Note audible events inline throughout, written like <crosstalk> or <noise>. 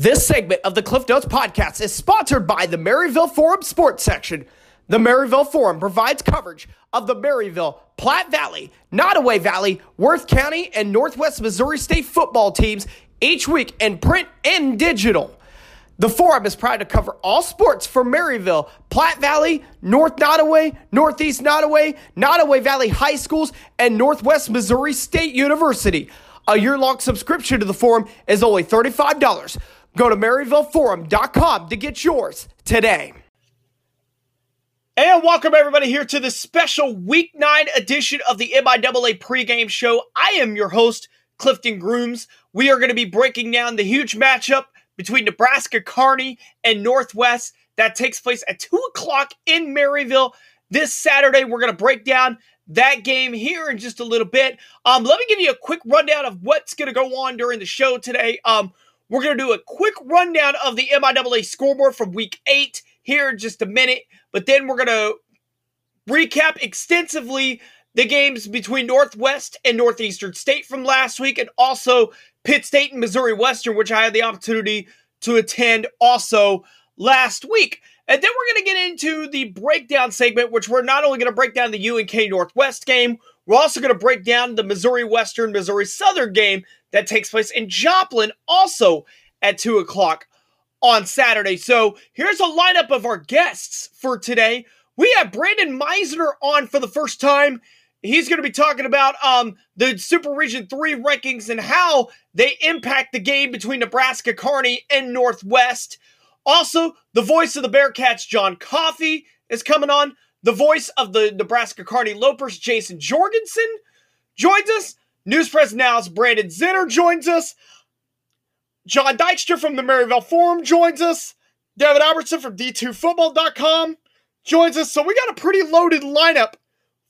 This segment of the Cliff Notes podcast is sponsored by the Maryville Forum Sports Section. The Maryville Forum provides coverage of the Maryville, Platte Valley, Nodaway Valley, Worth County, and Northwest Missouri State football teams each week in print and digital. The Forum is proud to cover all sports for Maryville, Platte Valley, North Nodaway, Northeast Nodaway, Nodaway Valley High Schools, and Northwest Missouri State University. A year long subscription to the Forum is only $35. Go to MaryvilleForum.com to get yours today. And welcome everybody here to the special Week 9 edition of the MIAA pregame show. I am your host, Clifton Grooms. We are going to be breaking down the huge matchup between Nebraska Kearney and Northwest that takes place at 2 o'clock in Maryville this Saturday. We're going to break down that game here in just a little bit. Um, let me give you a quick rundown of what's going to go on during the show today. Um, we're going to do a quick rundown of the MIAA scoreboard from week eight here in just a minute, but then we're going to recap extensively the games between Northwest and Northeastern State from last week, and also Pitt State and Missouri Western, which I had the opportunity to attend also last week. And then we're going to get into the breakdown segment, which we're not only going to break down the UNK Northwest game, we're also going to break down the Missouri Western, Missouri Southern game that takes place in Joplin, also at 2 o'clock on Saturday. So here's a lineup of our guests for today. We have Brandon Meisner on for the first time. He's going to be talking about um, the Super Region 3 rankings and how they impact the game between Nebraska Kearney and Northwest. Also, the voice of the Bearcats, John Coffey, is coming on. The voice of the Nebraska Kearney Lopers, Jason Jorgensen, joins us. News Press Now's Brandon Zinner joins us. John Dykstra from the Maryville Forum joins us. David Albertson from D2Football.com joins us. So we got a pretty loaded lineup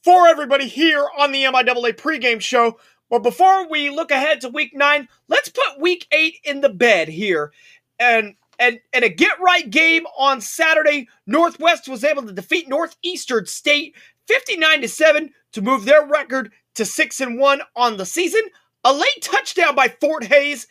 for everybody here on the MIAA pregame show. But before we look ahead to week nine, let's put week eight in the bed here. And and, and a get right game on Saturday. Northwest was able to defeat Northeastern State 59 to 7 to move their record to 6 and 1 on the season. A late touchdown by Fort Hays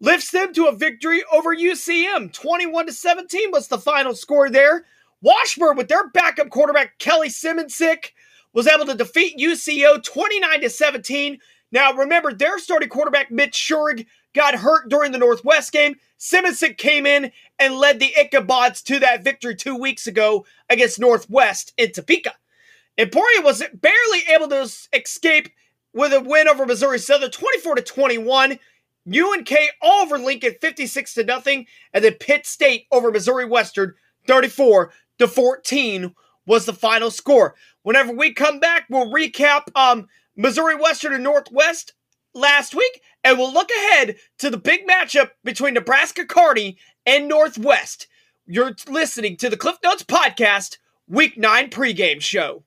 lifts them to a victory over UCM. 21 to 17 was the final score there. Washburn with their backup quarterback Kelly Simonsick was able to defeat UCO 29 to 17. Now remember their starting quarterback Mitch Schurig got hurt during the Northwest game. Simonsick came in and led the Ichabods to that victory 2 weeks ago against Northwest in Topeka. Emporia was barely able to escape with a win over Missouri Southern 24 to 21. UNK over Lincoln 56 to nothing, and then Pitt State over Missouri Western 34 to 14 was the final score. Whenever we come back, we'll recap um, Missouri Western and Northwest last week, and we'll look ahead to the big matchup between Nebraska Kearney and Northwest. You're listening to the Cliff Notes Podcast Week 9 pregame show.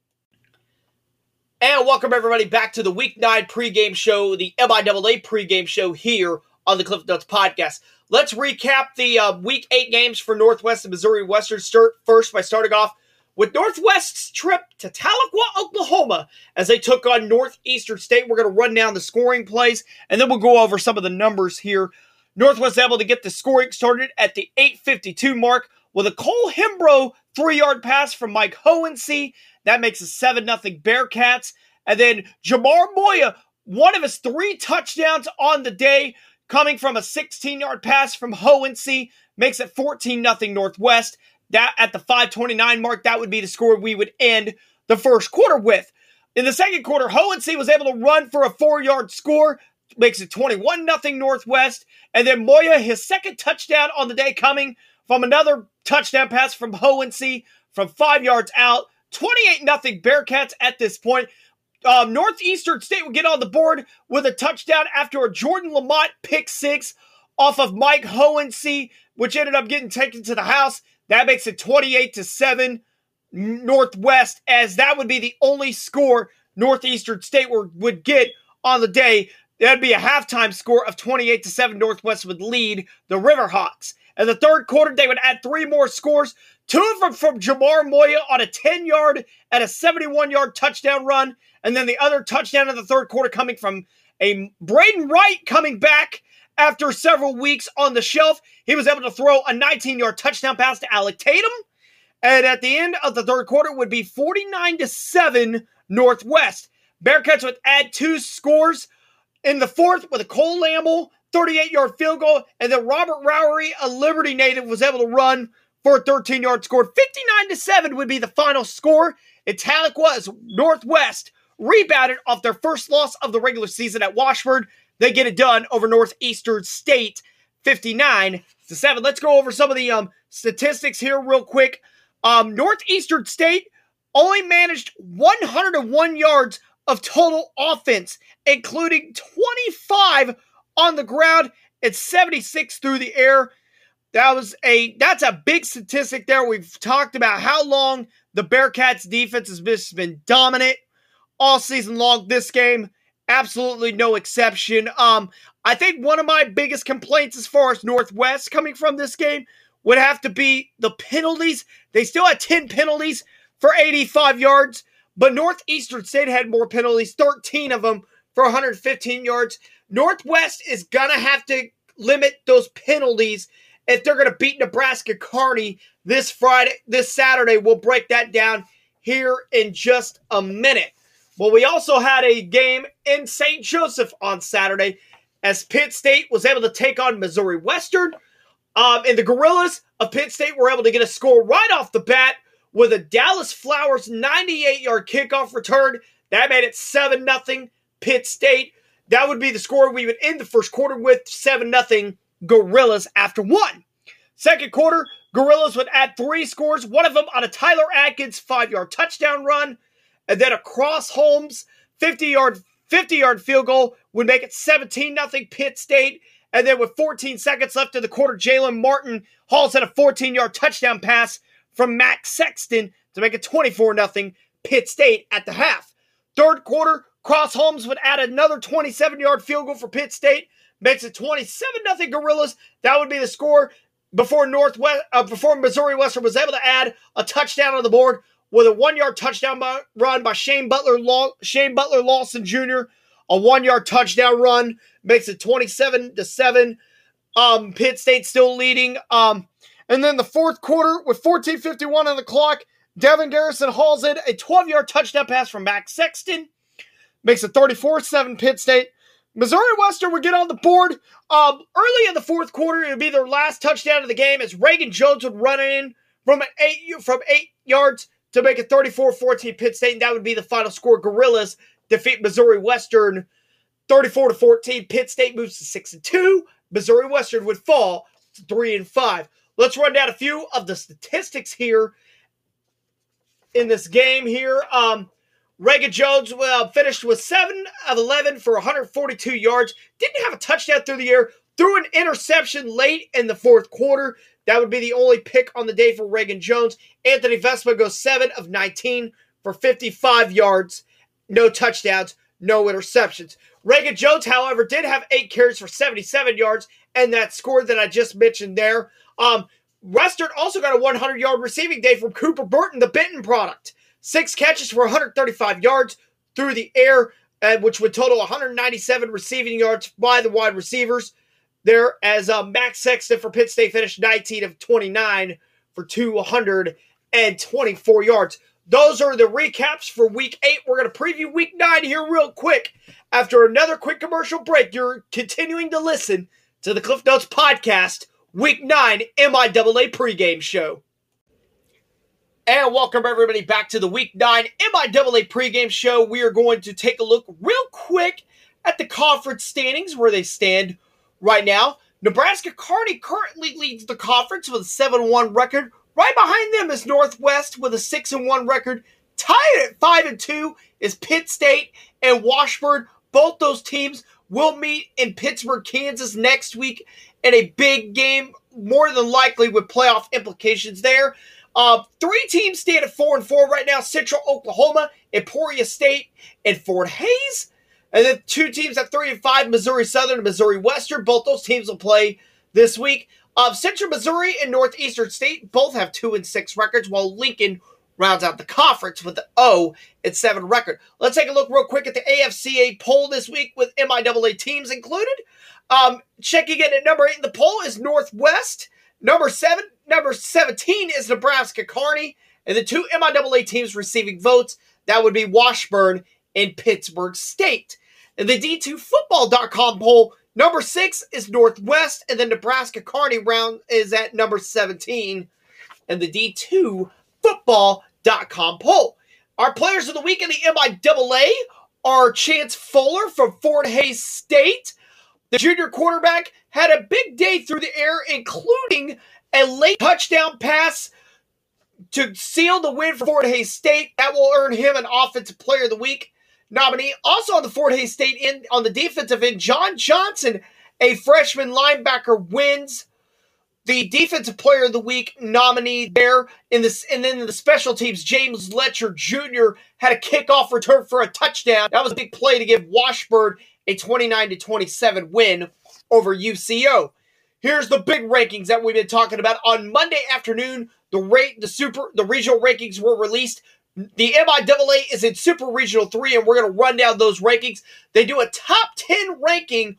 And welcome everybody back to the Week 9 pregame show, the MIAA pregame show here on the Cliff Notes podcast. Let's recap the uh, Week 8 games for Northwest and Missouri Western. Start first by starting off with Northwest's trip to Tahlequah, Oklahoma, as they took on Northeastern State. We're going to run down the scoring plays, and then we'll go over some of the numbers here. Northwest able to get the scoring started at the 852 mark with a Cole Himbro three-yard pass from Mike Hohensee that makes it 7 0 Bearcats. And then Jamar Moya, one of his three touchdowns on the day, coming from a 16 yard pass from Hohensee, makes it 14 0 Northwest. That at the 529 mark, that would be the score we would end the first quarter with. In the second quarter, Hohensee was able to run for a four yard score, makes it 21 0 Northwest. And then Moya, his second touchdown on the day, coming from another touchdown pass from Hohensee from five yards out. 28 nothing Bearcats at this point. Um, Northeastern State would get on the board with a touchdown after a Jordan Lamont pick six off of Mike Hohensee, which ended up getting taken to the house. That makes it 28 to 7 Northwest, as that would be the only score Northeastern State would get on the day. That'd be a halftime score of 28 to 7. Northwest would lead the Riverhawks. In the third quarter, they would add three more scores Two of them from Jamar Moya on a 10 yard and a 71 yard touchdown run. And then the other touchdown in the third quarter coming from a Braden Wright coming back After several weeks on the shelf, he was able to throw a 19 yard touchdown pass to Alec Tatum. And at the end of the third quarter would be 49 to 7 Northwest. Bearcats would add two scores in the fourth with a Cole Lamble 38 yard field goal. And then Robert Rowery, a Liberty native, was able to run for a 13 yard score. 59 to 7 would be the final score. Italic was Northwest rebounded off their first loss of the regular season at Washburn. They get it done over Northeastern State 59 to 7. Let's go over some of the um, statistics here real quick. Um, Northeastern State only managed 101 yards of total offense, including 25 on the ground and 76 through the air. That was a that's a big statistic there. We've talked about how long the Bearcats defense has been dominant all season long. This game, absolutely no exception. Um, I think one of my biggest complaints as far as Northwest coming from this game would have to be the penalties. They still had 10 penalties for 85 yards, but Northeastern State had more penalties, 13 of them for 115 yards. Northwest is going to have to limit those penalties if they're going to beat Nebraska Kearney this Friday, this Saturday. We'll break that down here in just a minute. Well, we also had a game in St. Joseph on Saturday as Pitt State was able to take on Missouri Western. Um, and the Gorillas of Pitt State were able to get a score right off the bat with a Dallas Flowers 98 yard kickoff return. That made it 7 0 Pitt State. That would be the score we would end the first quarter with 7 0 Gorillas after one. Second quarter, Gorillas would add three scores, one of them on a Tyler Atkins five yard touchdown run and then a Cross Holmes 50 yard 50 yard field goal would make it 17 0 Pitt State. And then with 14 seconds left in the quarter, Jalen Martin hauls in a 14 yard touchdown pass from Max Sexton to make it 24 0 Pitt State at the half. Third quarter, Cross Holmes would add another 27 yard field goal for Pitt State, makes it 27 0 Gorillas. That would be the score before Northwest, uh, before Missouri Western was able to add a touchdown on the board with a one-yard touchdown by, run by Shane Butler Law, Shane Butler Lawson Jr. A one-yard touchdown run makes it 27 to 7. Um, Pitt State still leading. Um, and then the fourth quarter with 14:51 on the clock, Devin Garrison hauls in a 12-yard touchdown pass from Max Sexton. Makes it 34-7 Pitt State. Missouri Western would get on the board. Um, early in the fourth quarter, it would be their last touchdown of the game as Reagan Jones would run in from eight from eight yards to make it 34-14 Pitt State, and that would be the final score. Gorillas defeat Missouri Western 34 to 14. Pitt State moves to 6 and 2. Missouri Western would fall to 3 and 5. Let's run down a few of the statistics here in this game here. Um, Reagan Jones well, finished with 7 of 11 for 142 yards. Didn't have a touchdown through the air. Threw an interception late in the fourth quarter. That would be the only pick on the day for Reagan Jones. Anthony Vespa goes 7 of 19 for 55 yards, no touchdowns, no interceptions. Reagan Jones, however, did have eight carries for 77 yards, and that score that I just mentioned there. Um, Western also got a 100 yard receiving day from Cooper Burton, the Benton product. Six catches for 135 yards through the air, uh, which would total 197 receiving yards by the wide receivers there as uh, Max Sexton for Pitt State finished 19 of 29 for 224 yards. Those are the recaps for week eight. We're going to preview week nine here real quick. After another quick commercial break, you're continuing to listen to the Cliff Notes podcast, week nine MIAA pregame show. And welcome everybody back to the week nine MIAA pregame show. We are going to take a look real quick at the conference standings where they stand right now. Nebraska Kearney currently leads the conference with a 7 1 record. Right behind them is Northwest with a 6 1 record. Tied at 5 and 2 is Pitt State and Washburn. Both those teams will meet in Pittsburg, Kansas next week in a big game, more than likely with playoff implications there. Uh, three teams stand at 4 and 4 right now Central Oklahoma, Emporia State, and Fort Hays. And then two teams at three and five, Missouri Southern and Missouri Western. Both those teams will play this week. Uh, Central Missouri and Northeastern State both have two and six records, while Lincoln rounds out the conference with the 0 and 7 record. Let's take a look real quick at the AFCA poll this week with MIAA teams included. Um, checking in at number 8 in the poll is Northwest. Number 7, number 17 is Nebraska Kearney. And the two MIAA teams receiving votes, that would be Washburn and Pittsburg State. And the D2Football.com poll, number 6 is Northwest, and the Nebraska Kearney round is at number 17. And the D2 football.com poll. Our players of the week in the MIAA are Chance Fuller from Fort Hays State. The junior quarterback had a big day through the air, including a late touchdown pass to seal the win for Fort Hays State. That will earn him an Offensive Player of the Week nominee. Also on the Fort Hays State end, on the defensive end, John Johnson, a freshman linebacker, wins the defensive player of the week nominee there in this and then the special teams james letcher jr had a kickoff return for a touchdown that was a big play to give washburn a 29 to 27 win over uco here's the big rankings that we've been talking about on monday afternoon the rate the super the regional rankings were released the MIAA is in Super Regional 3, and we're going to run down those rankings. They do a top 10 ranking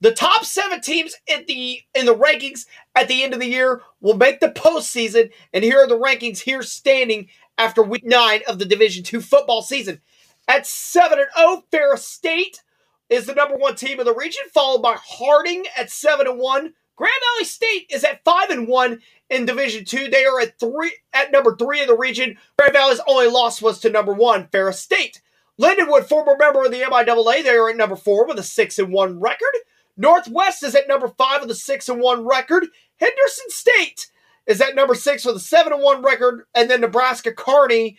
the top seven teams in the in the rankings at the end of the year will make the postseason, and here are the rankings here standing after week nine of the Division Two football season. At seven and zero, Ferris State is the number one team in the region, followed by Harding at seven and one. Grand Valley State is at five and one in Division Two. They are at three at number three in the region. Grand Valley's only loss was to number one, Ferris State. Lindenwood, former member of the MIAA, they are at number four with a six and one record. Northwest is at number five with a six and one record. Henderson State is at number six with a seven and one record, and then Nebraska Kearney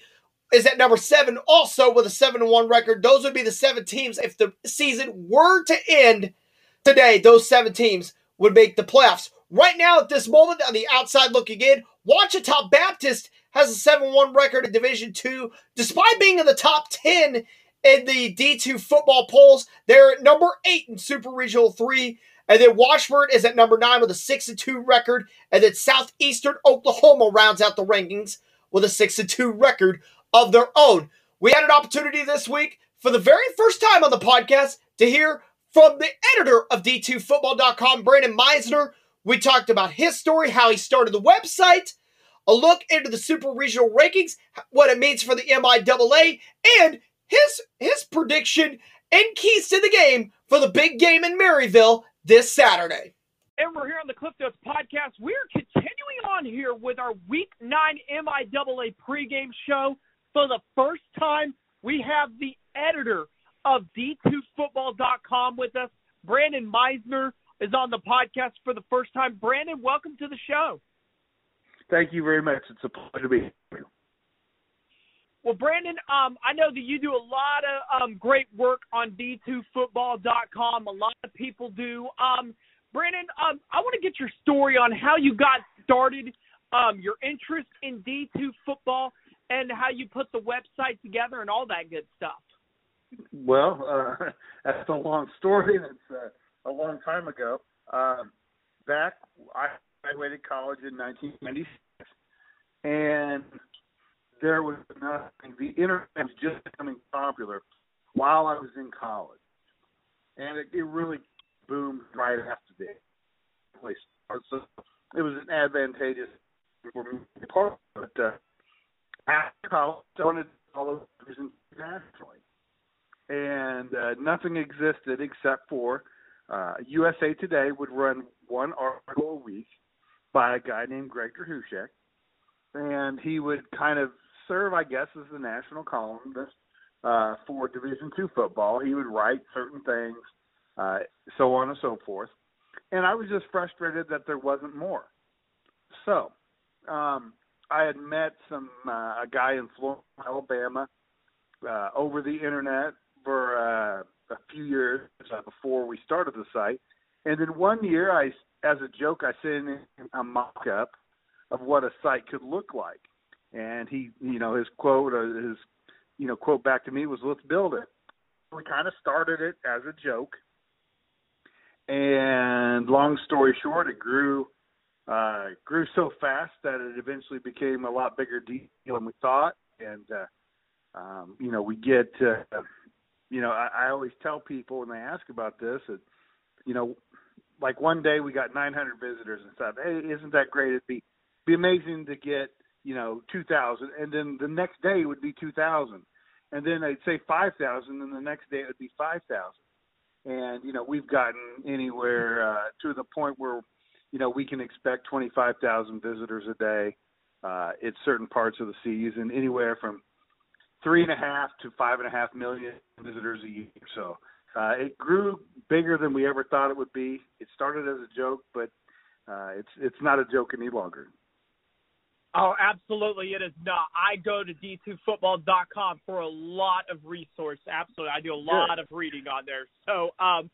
is at number seven also with a seven and one record. Those would be the seven teams. If the season were to end today, those seven teams would make the playoffs. Right now, at this moment, on the outside looking in, Ouachita Baptist has a 7 1 record in Division Two, despite being in the top 10 in the D2 football polls. They're at number eight in Super Regional 3. And then Washburn is at number nine with a 6 and 2 record. And then Southeastern Oklahoma rounds out the rankings with a 6 and 2 record of their own. We had an opportunity this week for the very first time on the podcast to hear from the editor of D2Football.com, Brandon Meisner. We talked about his story, how he started the website, a look into the super regional rankings, what it means for the MIAA, and his his prediction and keys to the game for the big game in Maryville this Saturday. And we're here on the Cliff Notes podcast. We're continuing on here with our Week Nine MIAA pregame show. For the first time, we have the editor of D2Football.com with us. Brandon Meisner is on the podcast for the first time. Brandon, welcome to the show. Thank you very much. It's a pleasure to be here. Well, Brandon, um, I know that you do a lot of um, great work on D2Football.com. A lot of people do. Um, Brandon, um, I want to get your story on how you got started, um, your interest in D2 football, and how you put the website together and all that good stuff. Well, uh, <laughs> that's a long story, it's uh, a long time ago. Uh, back, I graduated college in 1996, and there was nothing. The internet was just becoming popular while I was in college, and it, it really boomed right after the place. So it was an advantageous for me to part. But uh, after college, I wanted to follow internationally, and uh, nothing existed except for uh, USA Today would run one article a week by a guy named Greg Drahushek, and he would kind of serve, I guess, as the national columnist uh, for Division Two football. He would write certain things, uh, so on and so forth. And I was just frustrated that there wasn't more. So um, I had met some uh, a guy in Florida, Alabama, uh, over the internet for uh, a few years uh, before we started the site. And then one year, I, as a joke, I sent in a mock-up of what a site could look like and he, you know, his quote, uh, his, you know, quote back to me was, "Let's build it." We kind of started it as a joke, and long story short, it grew uh, grew so fast that it eventually became a lot bigger deal than we thought. And uh, um, you know, we get, uh, you know, I, I always tell people when they ask about this that, you know, like one day we got 900 visitors and stuff. Hey, isn't that great? It'd be be amazing to get you know 2,000, and then the next day would be 2,000, and then they'd say 5,000, and the next day it would be 5,000. And you know we've gotten anywhere uh, to the point where you know we can expect 25,000 visitors a day uh, at certain parts of the season, anywhere from three and a half to five and a half million visitors a year. So uh, it grew bigger than we ever thought it would be. It started as a joke, but uh, it's it's not a joke any longer. Oh, absolutely, it is not. I go to d2football.com for a lot of resource. Absolutely, I do a lot Good. of reading on there. So, um,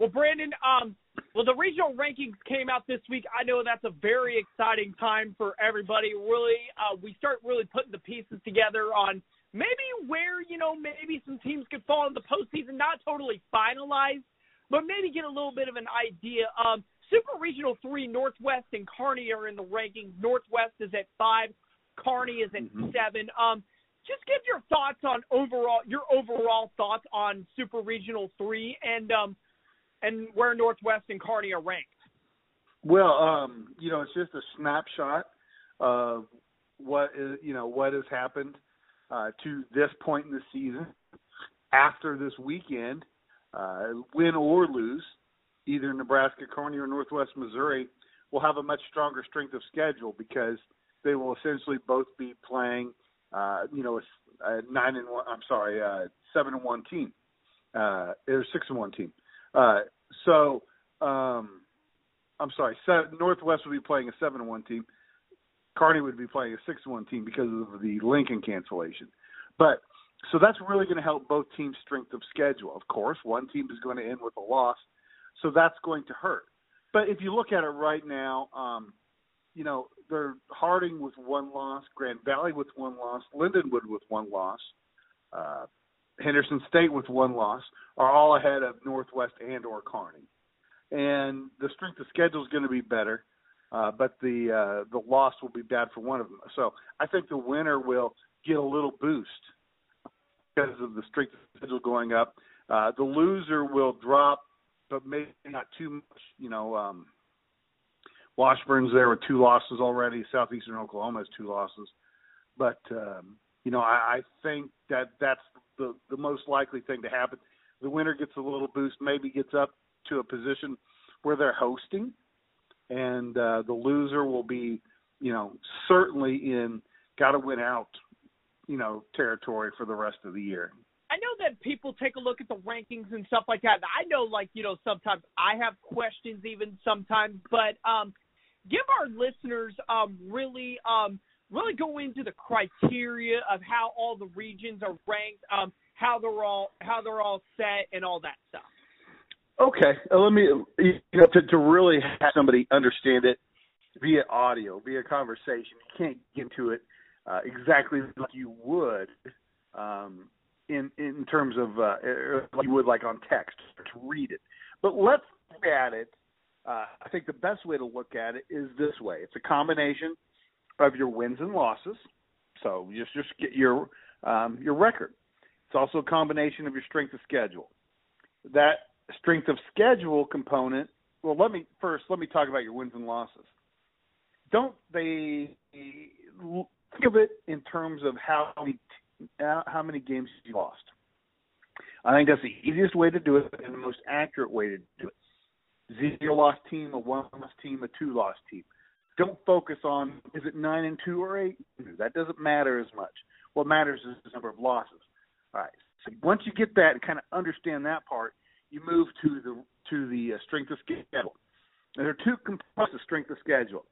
well, Brandon, um, well, the regional rankings came out this week. I know that's a very exciting time for everybody. Really, uh, we start really putting the pieces together on maybe where you know maybe some teams could fall in the postseason, not totally finalized, but maybe get a little bit of an idea. Um, Super Regional Three, Northwest and Kearney are in the rankings. Northwest is at five, Kearney is at mm-hmm. seven. Um, just give your thoughts on overall your overall thoughts on Super Regional Three and um, and where Northwest and Kearney are ranked. Well, um, you know, it's just a snapshot of what is you know what has happened uh, to this point in the season. After this weekend, uh, win or lose, either Nebraska, Kearney, or Northwest Missouri will have a much stronger strength of schedule because they will essentially both be playing, uh, you know, a, a nine and one. I'm sorry, uh, seven and one team, uh, or six and one team. Uh, so, um, I'm sorry, Northwest will be playing a seven and one team. Kearney would be playing a six one team because of the Lincoln cancellation. But so that's really going to help both teams' strength of schedule. Of course, one team is going to end with a loss, so that's going to hurt. But if you look at it right now, um, you know they're Harding with one loss, Grand Valley with one loss, Lindenwood with one loss, uh, Henderson State with one loss are all ahead of Northwest and or Kearney. And the strength of schedule is going to be better uh, but the uh, the loss will be bad for one of them. So I think the winner will get a little boost because of the strength of schedule going up. Uh, the loser will drop, but maybe not too much. You know, um, Washburn's there with two losses already. Southeastern Oklahoma has two losses, but um, you know I, I think that that's the the most likely thing to happen. The winner gets a little boost, maybe gets up to a position where they're hosting and uh, the loser will be, you know, certainly in got to win out, you know, territory for the rest of the year. I know that people take a look at the rankings and stuff like that. I know, like you know, sometimes I have questions, even sometimes. But um, give our listeners um, really, um, really go into the criteria of how all the regions are ranked, um, how they're all how they're all set, and all that stuff. Okay, uh, let me you know to to really have somebody understand it via audio, via conversation. You can't get into it uh, exactly like you would um, in in terms of uh, er, like you would like on text to read it. But let's look at it. Uh, I think the best way to look at it is this way: it's a combination of your wins and losses. So just just get your um, your record. It's also a combination of your strength of schedule. That strength of schedule component, well, let me first let me talk about your wins and losses. Don't they think of it in terms of how many how many games you lost? I think that's the easiest way to do it and the most accurate way to do it. Zero loss team, a one loss team, a two loss team. Don't focus on is it nine and two or eight. That doesn't matter as much. What matters is the number of losses. All right. So once you get that and kind of understand that part, you move to the to the uh, strength of schedule. And there are two components of strength of schedule.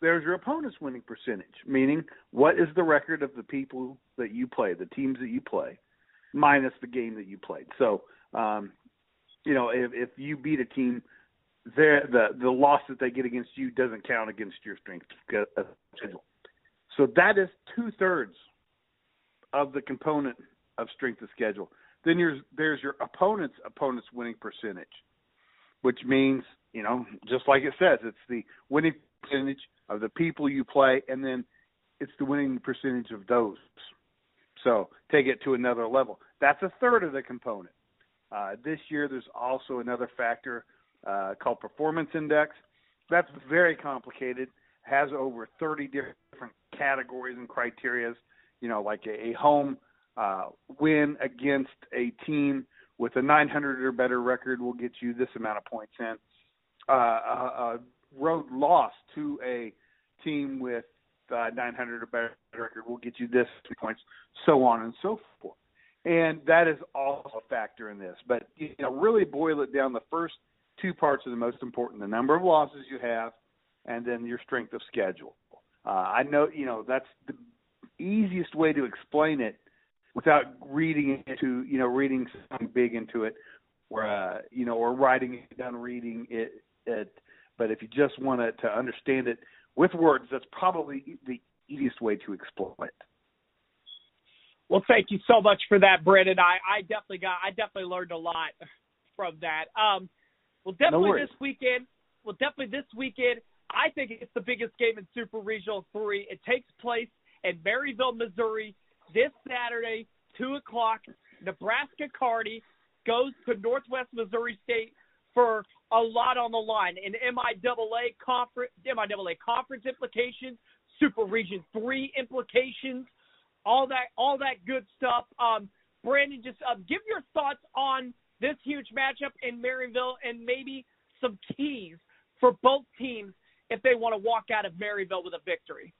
There's your opponent's winning percentage, meaning what is the record of the people that you play, the teams that you play, minus the game that you played. So, um, you know, if, if you beat a team, the the loss that they get against you doesn't count against your strength of schedule. So that is two thirds of the component of strength of schedule. Then there's there's your opponent's opponent's winning percentage, which means you know just like it says, it's the winning percentage of the people you play, and then it's the winning percentage of those. So take it to another level. That's a third of the component. Uh, this year, there's also another factor uh, called performance index. That's very complicated. Has over 30 different categories and criterias. You know, like a, a home uh, win against a team with a 900 or better record will get you this amount of points in. Uh, a, a road loss to a team with uh, 900 or better record will get you this points, so on and so forth. And that is also a factor in this. But you know, really boil it down. The first two parts are the most important: the number of losses you have, and then your strength of schedule. Uh, I know you know that's the easiest way to explain it without reading into you know reading something big into it, or uh, you know, or writing it down, reading it. it but if you just want to, to understand it with words, that's probably the easiest way to explain it. Well, thank you so much for that, Brandon. I, I definitely got, I definitely learned a lot from that. Um, well, definitely no this weekend. Well, definitely this weekend. I think it's the biggest game in Super Regional Three. It takes place in Maryville, Missouri, this Saturday, two o'clock. Nebraska Kearney goes to Northwest Missouri State for a lot on the line. In MIAA conference, MIAA conference implications, Super Region Three implications, all that, all that good stuff. Um, Brandon, just uh, give your thoughts on this huge matchup in Maryville and maybe some keys for both teams if they want to walk out of Maryville with a victory.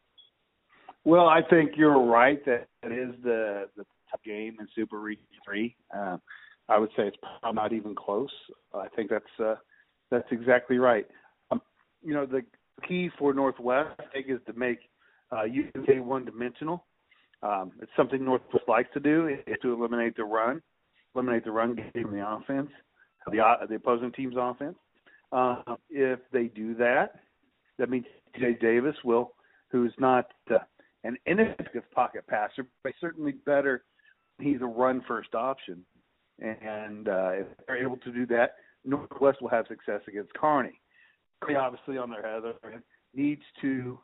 Well, I think you're right that it is the the top game in Super Region Three. Um, I would say it's probably not even close. I think that's uh, that's exactly right. Um, you know, the key for Northwest, I think, is to make uh, UK one dimensional. Um, it's something Northwest likes to do is to eliminate the run, eliminate the run game the offense, the uh, the opposing team's offense. Uh, if they do that, that means TJ Davis will, who's not uh, an ineffective pocket passer, but certainly better. He's a run first option, and uh, if they're able to do that, Northwest will have success against Carney. Kearney, obviously, on their other hand, needs to,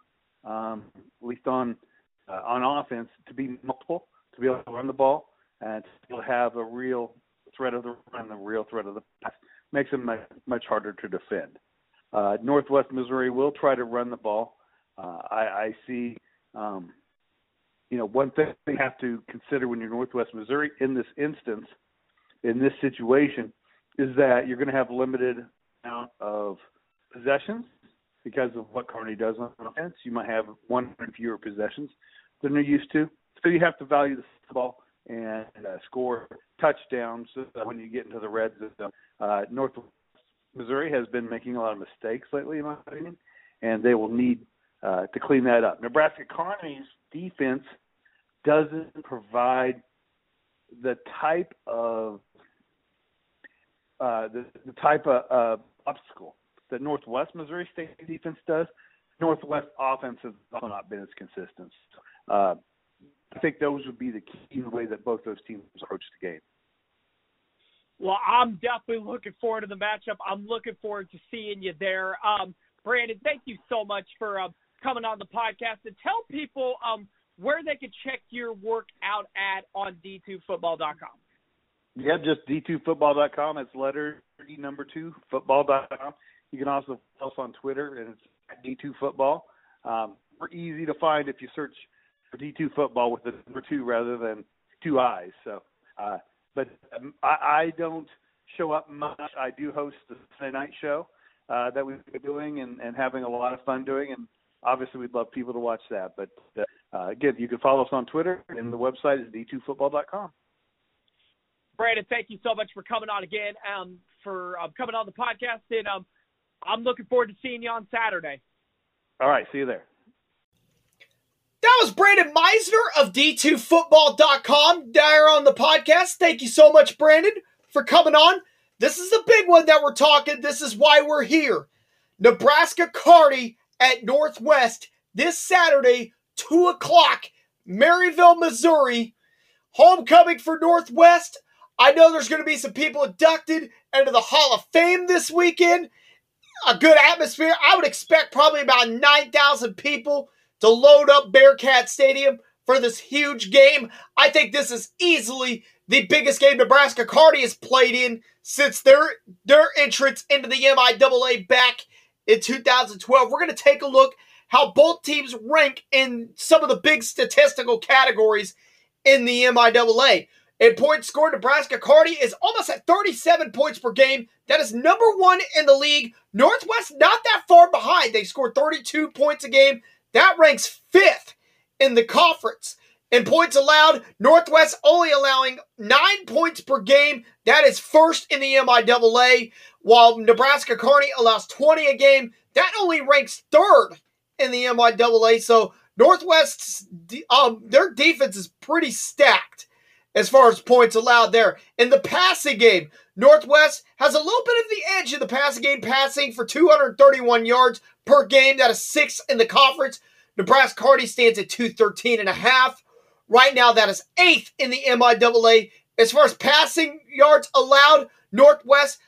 um, at least on uh, on offense, to be multiple, to be able to run the ball, and to have a real threat of the run, the real threat of the pass. Makes them much, much harder to defend. Uh, Northwest Missouri will try to run the ball. Uh, I, I see, um, you know, one thing you have to consider when you're Northwest Missouri in this instance, in this situation, is that you're going to have limited amount of possessions because of what Kearney does on offense. You might have one fewer possessions than they're used to, so you have to value the ball and uh, score touchdowns when you get into the red zone. Uh, Northwest Missouri has been making a lot of mistakes lately, in my opinion, and they will need uh, to clean that up. Nebraska Kearney's defense doesn't provide the type of uh, the, the type of uh, obstacle that Northwest Missouri State defense does. Northwest offense has also not been as consistent. Uh, I think those would be the key way that both those teams approach the game. Well, I'm definitely looking forward to the matchup. I'm looking forward to seeing you there. Um, Brandon, thank you so much for um, coming on the podcast and tell people um, where they can check your work out at on d2football.com. Yeah, just d2football.com. It's letter D number two football.com. You can also follow us on Twitter, and it's d2football. Um, we're easy to find if you search for D2 football with the number two rather than two eyes. So, uh, but um, I, I don't show up much. I do host the Sunday night show uh, that we've been doing and, and having a lot of fun doing, and obviously we'd love people to watch that. But uh, again, you can follow us on Twitter, and the website is d2football.com. Brandon, thank you so much for coming on again, um, for um, coming on the podcast, and um, I'm looking forward to seeing you on Saturday. All right, see you there. That was Brandon Meisner of D2Football.com there on the podcast. Thank you so much, Brandon, for coming on. This is the big one that we're talking. This is why we're here. Nebraska Kearney at Northwest this Saturday, 2 o'clock, Maryville, Missouri. Homecoming for Northwest. I know there's going to be some people inducted into the Hall of Fame this weekend. a good atmosphere. I would expect probably about 9,000 people to load up Bearcat Stadium for this huge game. I think this is easily the biggest game Nebraska Kearney has played in since their their entrance into the MIAA back in 2012. We're going to take a look how both teams rank in some of the big statistical categories in the MIAA. In points scored, Nebraska Kearney is almost at 37 points per game. That is number one in the league. Northwest not that far behind. They scored 32 points a game. That ranks fifth in the conference. In points allowed, Northwest only allowing nine points per game. That is first in the MIAA, while Nebraska Kearney allows 20 a game. That only ranks third in the MIAA. So Northwest's um, their defense is pretty stacked as far as points allowed there. In the passing game, Northwest has a little bit of the edge in the passing game, passing for 231 yards per game. That is sixth in the conference. Nebraska Kearney stands at 213 and a half. Right now, that is eighth in the MIAA. As far as passing yards allowed, Northwest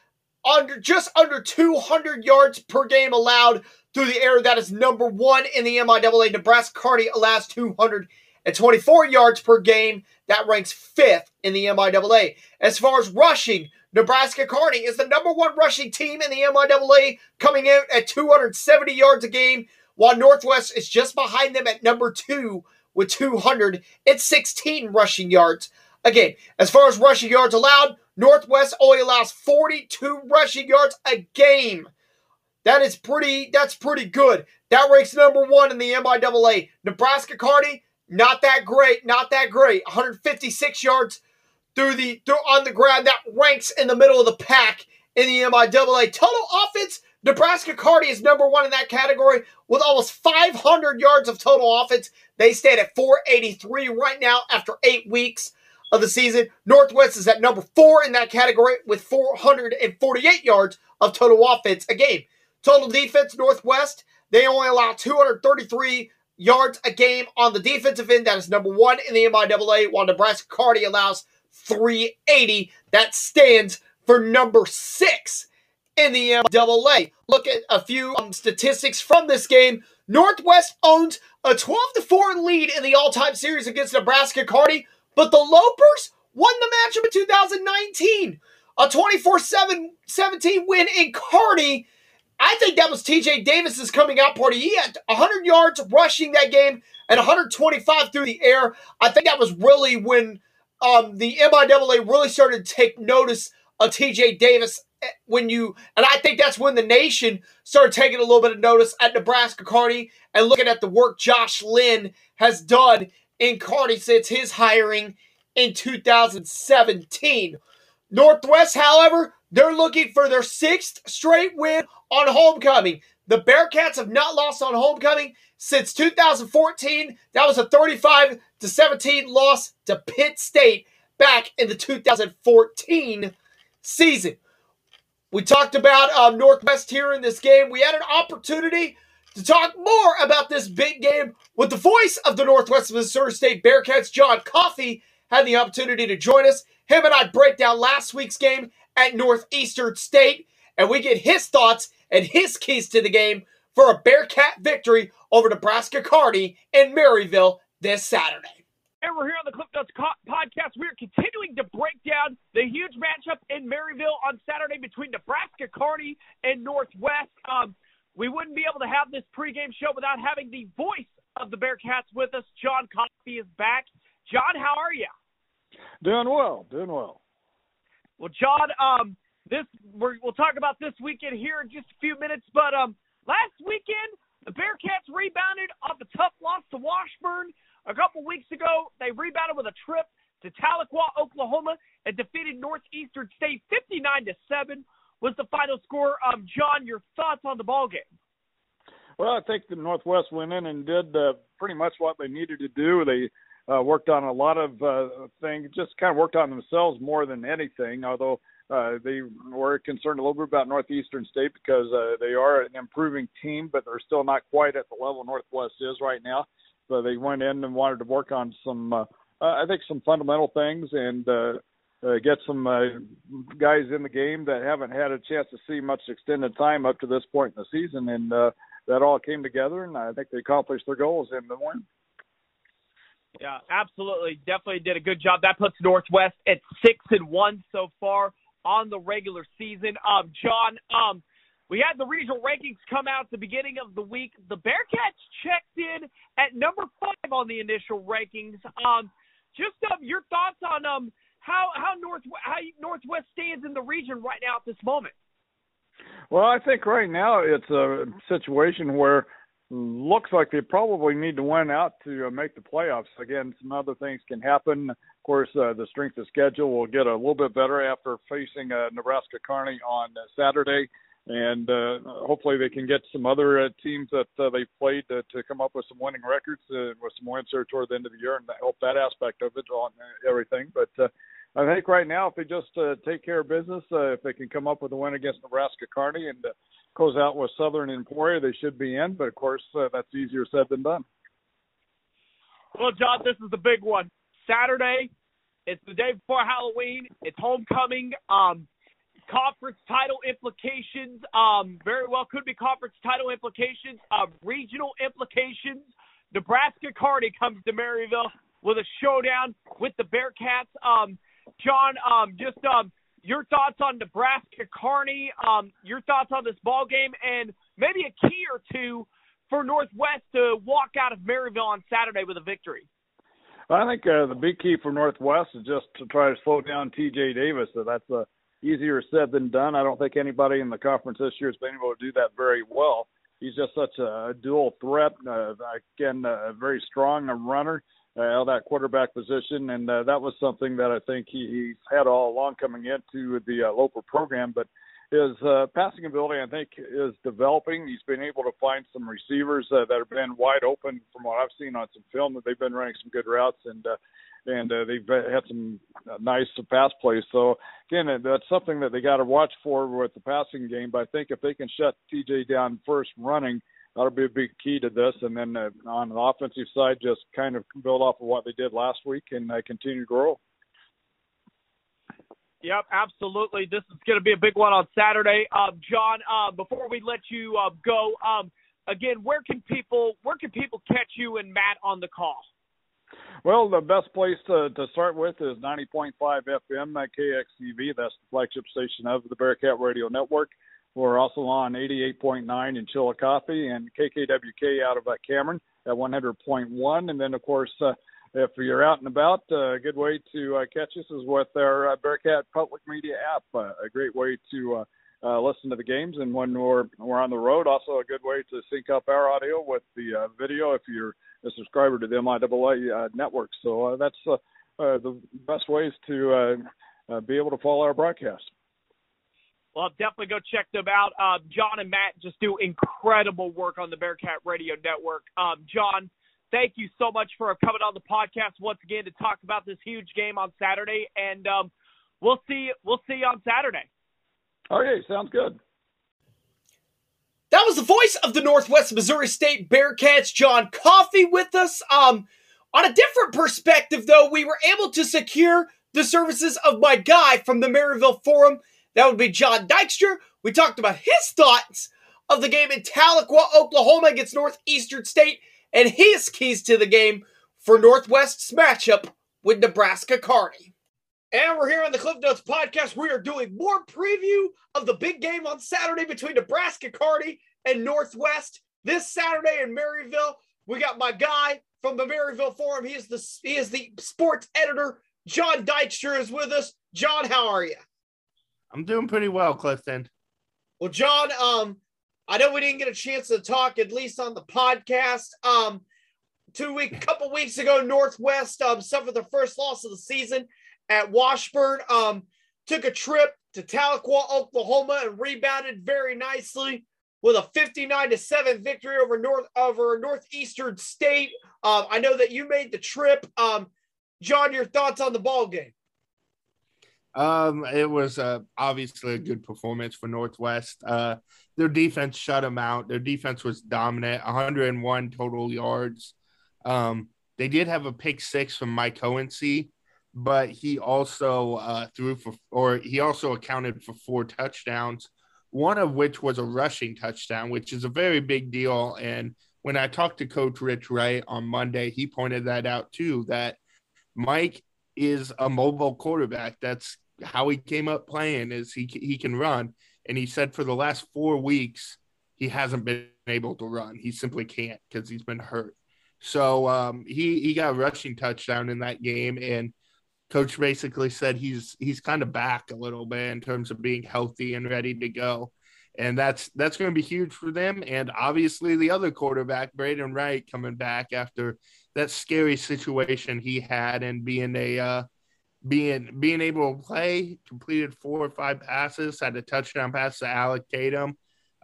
under just under 200 yards per game allowed through the air. That is number one in the MIAA. Nebraska Kearney allows 224 yards per game. That ranks fifth in the MIAA. As far as rushing, Nebraska Kearney is the number one rushing team in the MIAA, coming out at 270 yards a game, while Northwest is just behind them at number two with 216 rushing yards. Again, as far as rushing yards allowed, Northwest only allows 42 rushing yards a game. That is pretty. That's pretty good. That ranks number one in the MIAA. Nebraska Kearney, not that great. Not that great. 156 yards through the through on the ground. That ranks in the middle of the pack in the MIAA. Total offense. Nebraska Kearney is number one in that category with almost 500 yards of total offense. They stand at 483 right now after eight weeks of the season. Northwest is at number four in that category with 448 yards of total offense a game. Total defense, Northwest, they only allow 233 yards a game on the defensive end. That is number one in the MIAA, while Nebraska Kearney allows 380. That stands for number six in the MIAA. Look at a few um, statistics from this game. Northwest owns a 12 to 4 lead in the all time series against Nebraska Kearney, but the Lopers won the matchup in 2019. A 24 17 win in Kearney I think that was TJ Davis's coming out party. He had 100 yards rushing that game and 125 through the air. I think that was really when um, the MIAA really started to take notice of TJ Davis when you and I think that's when the nation started taking a little bit of notice at Nebraska Kearney and looking at the work Josh Lynn has done in Kearney since his hiring in 2017. Northwest, however, they're looking for their sixth straight win on homecoming. The Bearcats have not lost on homecoming since 2014. That was a 35 to 17 loss to Pitt State back in the 2014 season. We talked about um, Northwest here in this game. We had an opportunity to talk more about this big game with the voice of the Northwest Missouri State Bearcats, John Coffey, had the opportunity to join us. Him and I break down last week's game at Northeastern State, and we get his thoughts and his keys to the game for a Bearcat victory over Nebraska Kearney in Maryville this Saturday. And we're here on the Cliff Notes podcast. We are continuing to break down the huge matchup in Maryville on Saturday between Nebraska Kearney and Northwest. Um, we wouldn't be able to have this pregame show without having the voice of the Bearcats with us. John Coffey is back. John, how are you? Doing well, doing well. Well, John, um, this we will talk about this weekend here in just a few minutes. But um, last weekend, the Bearcats rebounded off a tough loss to Washburn. A couple weeks ago, they rebounded with a trip to Tahlequah, Oklahoma, and defeated Northeastern State 59 to seven. Was the final score? Um, John, your thoughts on the ball game? Well, I think the Northwest went in and did uh, pretty much what they needed to do. They uh, worked on a lot of uh, things, just kind of worked on themselves more than anything. Although uh, they were concerned a little bit about Northeastern State because uh, they are an improving team, but they're still not quite at the level Northwest is right now. So they went in and wanted to work on some, uh, I think, some fundamental things, and uh, uh, get some uh, guys in the game that haven't had a chance to see much extended time up to this point in the season, and uh, that all came together, and I think they accomplished their goals in the win. Yeah, absolutely, definitely did a good job. That puts Northwest at six and one so far on the regular season. Um, John, um, we had the regional rankings come out at the beginning of the week. The Bearcats checked in at number five on the initial rankings. Um, just um, your thoughts on um how how North how Northwest stands in the region right now at this moment. Well, I think right now it's a situation where looks like they probably need to win out to uh, make the playoffs. Again, some other things can happen. Of course, uh, the strength of schedule will get a little bit better after facing uh, Nebraska Kearney on uh, Saturday and uh, hopefully they can get some other uh, teams that uh, they played to, to come up with some winning records uh, with some wins here toward the end of the year and help that aspect of it on everything. But uh, I think right now, if they just uh, take care of business, uh, if they can come up with a win against Nebraska Kearney and uh, close out with Southern Emporia, they should be in. But of course, uh, that's easier said than done. Well, John, this is the big one. Saturday, it's the day before Halloween. It's homecoming. Um, conference title implications. Um, very well could be conference title implications. Uh, regional implications. Nebraska Kearney comes to Maryville with a showdown with the Bearcats. Um, John, um, just um, your thoughts on Nebraska Kearney. Um, your thoughts on this ball game, and maybe a key or two for Northwest to walk out of Maryville on Saturday with a victory. I think uh, the big key for Northwest is just to try to slow down T.J. Davis. So that's a easier said than done. I don't think anybody in the conference this year has been able to do that very well. He's just such a dual threat. Uh, again, a very strong runner uh, that quarterback position, and uh, that was something that I think he, he's had all along coming into the uh, Loper program. But his uh, passing ability, I think, is developing. He's been able to find some receivers uh, that have been wide open from what I've seen on some film. That they've been running some good routes, and uh, and uh, they've had some uh, nice pass plays. So again, uh, that's something that they got to watch for with the passing game. But I think if they can shut TJ down first running, that'll be a big key to this. And then uh, on the offensive side, just kind of build off of what they did last week and uh, continue to grow. Yep, absolutely. This is going to be a big one on Saturday. Um, John, uh, before we let you uh, go, um, again, where can people where can people catch you and Matt on the call? Well, the best place to, to start with is 90.5 FM at KXCV. That's the flagship station of the Bearcat Radio Network. We're also on 88.9 in Chillicothe and KKWK out of uh, Cameron at 100.1. And then, of course, uh, if you're out and about, uh, a good way to uh, catch us is with our uh, Bearcat Public Media app. A great way to uh, listen to the games, and when we're we're on the road, also a good way to sync up our audio with the uh, video if you're a subscriber to the MIAA uh, network. So uh, that's uh, uh, the best ways to uh, uh, be able to follow our broadcast. Well, definitely go check them out. Uh, John and Matt just do incredible work on the Bearcat Radio Network. Um, John, thank you so much for coming on the podcast once again to talk about this huge game on Saturday, and um, we'll see we'll see you on Saturday. Okay, sounds good. That was the voice of the Northwest Missouri State Bearcats, John Coffey, with us. Um, on a different perspective, though, we were able to secure the services of my guy from the Maryville Forum. That would be John Dykstra. We talked about his thoughts of the game in Tahlequah, Oklahoma against Northeastern State and his keys to the game for Northwest's matchup with Nebraska Kearney. And we're here on the Cliff Notes podcast. We are doing more preview of the big game on Saturday between Nebraska Kearney and Northwest. This Saturday in Maryville, we got my guy from the Maryville Forum. He is the he is the sports editor. John Dykstra is with us. John, how are you? I'm doing pretty well, Clifton. Well, John, um, I know we didn't get a chance to talk at least on the podcast. Um, two week, couple weeks ago, Northwest um suffered the first loss of the season at Washburn. Um, took a trip to Tahlequah, Oklahoma, and rebounded very nicely with a 59 to 7 victory over North over Northeastern State. Um, I know that you made the trip. Um, John, your thoughts on the ball game? Um, it was uh, obviously a good performance for Northwest. Uh, their defense shut them out. Their defense was dominant, 101 total yards. Um, they did have a pick six from Mike Hohensee, but he also uh, threw for, or he also accounted for four touchdowns, one of which was a rushing touchdown, which is a very big deal. And when I talked to Coach Rich Wright on Monday, he pointed that out too. That Mike is a mobile quarterback. That's how he came up playing. Is he he can run, and he said for the last four weeks he hasn't been able to run. He simply can't because he's been hurt. So um, he he got a rushing touchdown in that game, and coach basically said he's he's kind of back a little bit in terms of being healthy and ready to go. And that's that's going to be huge for them. And obviously the other quarterback, Braden Wright, coming back after that scary situation he had and being a uh, being being able to play, completed four or five passes, had a touchdown pass to Alec Tatum.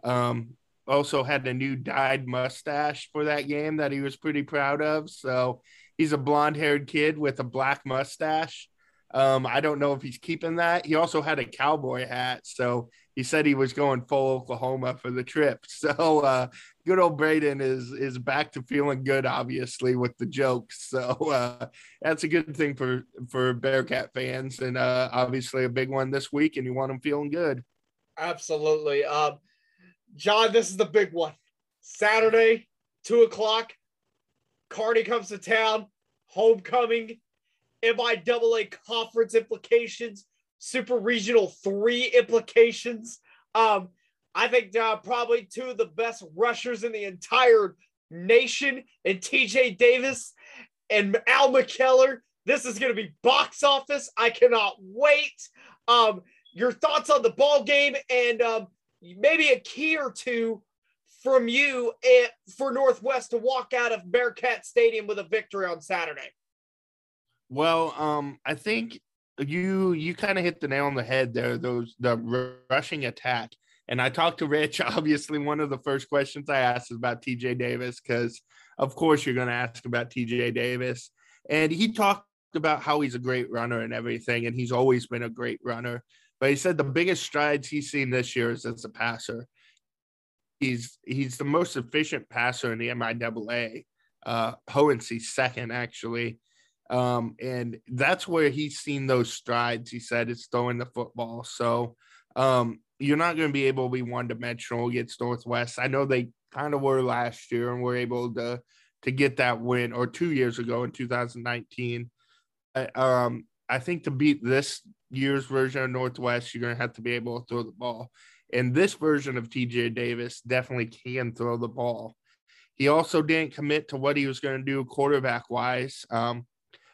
Um, also had a new dyed mustache for that game that he was pretty proud of. So he's a blonde haired kid with a black mustache. Um, I don't know if he's keeping that. He also had a cowboy hat, so he said he was going full Oklahoma for the trip. <laughs> So uh, good old Braden is is back to feeling good, obviously with the jokes. <laughs> So uh, that's a good thing for for Bearcat fans, and uh, obviously a big one this week. And you want them feeling good. Absolutely, um, John. This is the big one. Saturday, two o'clock. Kearney comes to town, homecoming, MIAA conference implications, super regional three implications. Um, I think uh, probably two of the best rushers in the entire nation, and TJ Davis and Al McKeller. This is going to be box office. I cannot wait. Um, your thoughts on the ball game and um, maybe a key or two from you eh, for Northwest to walk out of Bearcat Stadium with a victory on Saturday? Well, um, I think you you kind of hit the nail on the head there. Those the rushing attack, and I talked to Rich. <laughs> Obviously, one of the first questions I asked is about TJ Davis because, of course, you're going to ask about TJ Davis, and he talked about how he's a great runner and everything, and he's always been a great runner. But he said the biggest strides he's seen this year is as a passer he's he's the most efficient passer in the MIAA. Uh, second actually, um, and that's where he's seen those strides. He said it's throwing the football. So um, you're not going to be able to be one dimensional against Northwest. I know they kind of were last year and were able to to get that win, or two years ago in 2019. um, I think to beat this year's version of Northwest, you're going to have to be able to throw the ball. And this version of TJ Davis definitely can throw the ball. He also didn't commit to what he was going to do quarterback wise. Um,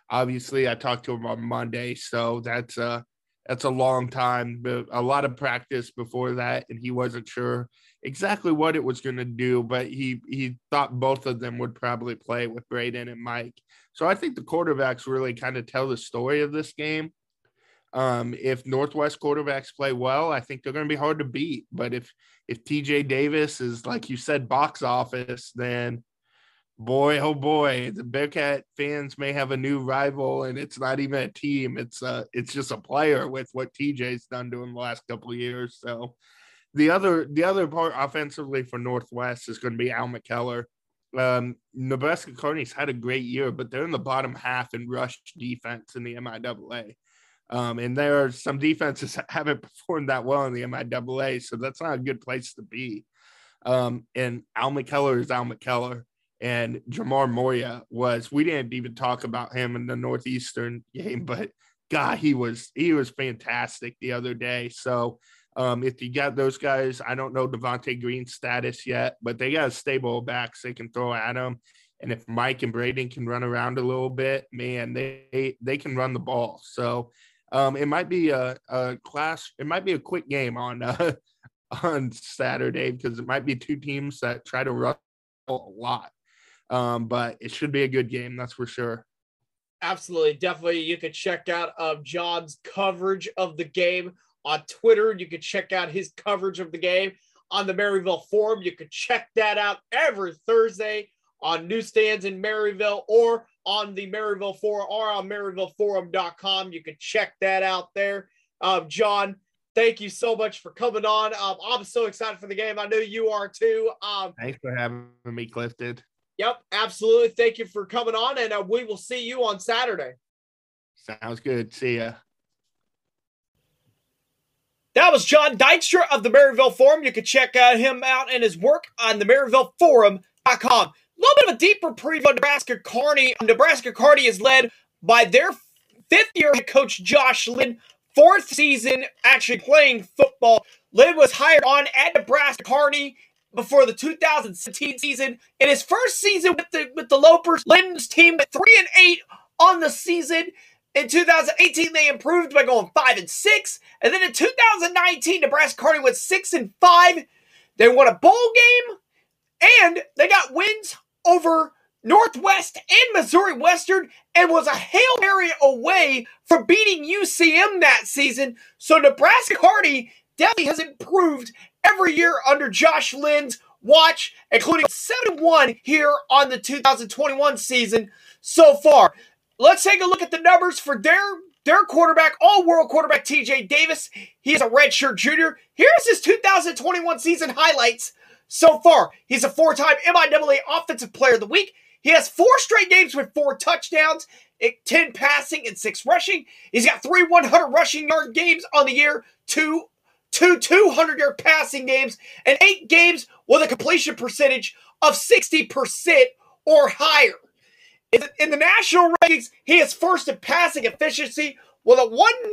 obviously, I talked to him on Monday, so that's a that's a long time, but a lot of practice before that, and he wasn't sure exactly what it was going to do, but he he thought both of them would probably play with Braden and Mike. So I think the quarterbacks really kind of tell the story of this game. Um, if Northwest quarterbacks play well, I think they're going to be hard to beat. But if if TJ Davis is like you said, box office, then boy, oh boy, the Bearcat fans may have a new rival, and it's not even a team; it's uh it's just a player with what TJ's done him the last couple of years. So the other the other part offensively for Northwest is going to be Al McKeller. Um, Nebraska Kearney's had a great year, but they're in the bottom half in rush defense in the MIAA. Um, and there are some defenses <laughs> that haven't performed that well in the MIAA, so that's not a good place to be. Um, and Al McKeller is Al McKeller, and Jamar Moya was. We didn't even talk about him in the Northeastern game, but God, he was he was fantastic the other day. So um, if you got those guys, I don't know Devonte Green's status yet, but they got a stable backs they can throw at him. And if Mike and Braden can run around a little bit, man, they they can run the ball. So um, it might be a, a class. It might be a quick game on uh, <laughs> on Saturday because it might be two teams that try to run a lot. Um, but it should be a good game, that's for sure. Absolutely, definitely. You could check out uh, John's coverage of the game on Twitter. You could check out his coverage of the game on the Maryville Forum. You could check that out every Thursday on newsstands in Maryville or on the Maryville Forum or on MaryvilleForum.com. You can check that out there. Um, John, thank you so much for coming on. Um, I'm so excited for the game. I know you are too. Um, Thanks for having me, Clifton. Yep, absolutely. Thank you for coming on, and uh, we will see you on Saturday. Sounds good. See ya. That was John Dykstra of the Maryville Forum. You can check uh, him out and his work on the MaryvilleForum.com. A little bit of a deeper preview of Nebraska Kearney. Nebraska Kearney is led by their fifth year head coach Josh Lynn, fourth season actually playing football. Lynn was hired on at Nebraska Kearney before the 2017 season. In his first season with the with the Lopers, Lynn's team went three and eight on the season. In 2018, they improved by going five and six, and then in 2019, Nebraska Kearney went six and five. They won a bowl game, and they got wins over Northwest and Missouri Western, and was a hail mary away from beating UCM that season. So Nebraska Kearney definitely has improved every year under Josh Lynn's watch, including 7 1 here on the 2021 season so far. Let's take a look at the numbers for their their quarterback, all world quarterback TJ Davis. He is a redshirt junior. Here's his 2021 season highlights so far. He's a four time MIAA Offensive Player of the Week. He has four straight games with four touchdowns, 10 passing, and six rushing. He's got three 100 rushing yard games on the year, two, two 200 yard passing games, and eight games with a completion percentage of 60% or higher. In the national rankings, he is first in passing efficiency with a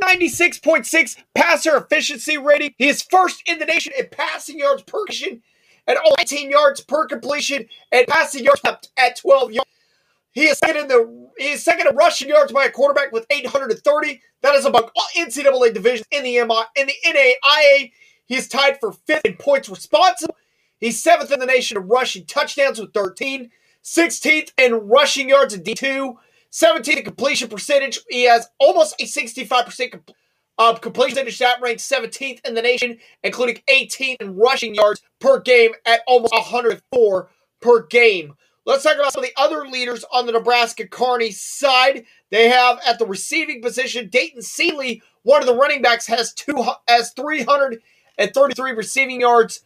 196.6 passer efficiency rating. He is first in the nation in passing yards per completion at 19 yards per completion and passing yards at 12 yards. He is second in the he is second in rushing yards by a quarterback with 830. That is among all NCAA divisions in the MI in the NAIA. He is tied for fifth in points responsible. He's seventh in the nation in rushing touchdowns with 13. 16th in rushing yards in D2, 17th in completion percentage. He has almost a 65% Uh, of completion percentage. That ranks 17th in the nation, including 18th in rushing yards per game at almost 104 per game. Let's talk about some of the other leaders on the Nebraska Kearney side. They have at the receiving position Dayton Seeley, one of the running backs, has two has 333 receiving yards.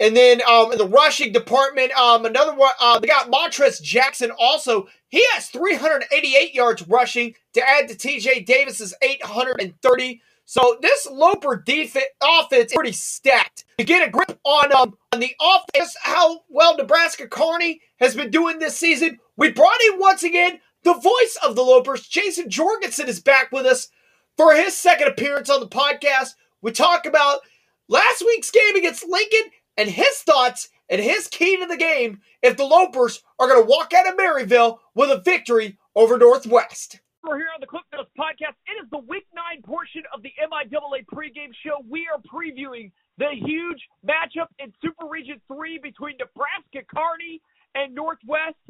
And then um, in the rushing department, um, another one, uh, they got Montrez Jackson also. He has 388 yards rushing to add to TJ Davis's 830. So this Loper defense offense is pretty stacked. To get a grip on um on the offense, how well Nebraska Kearney has been doing this season, we brought in once again the voice of the Lopers. Jason Jorgensen is back with us for his second appearance on the podcast. We talk about last week's game against Lincoln and his thoughts and his key to the game if the Lopers are going to walk out of Maryville with a victory over Northwest. We're here on the Cliff Notes podcast. It is the Week 9 portion of the MIAA pregame show. We are previewing the huge matchup in Super Region 3 between Nebraska Kearney and Northwest.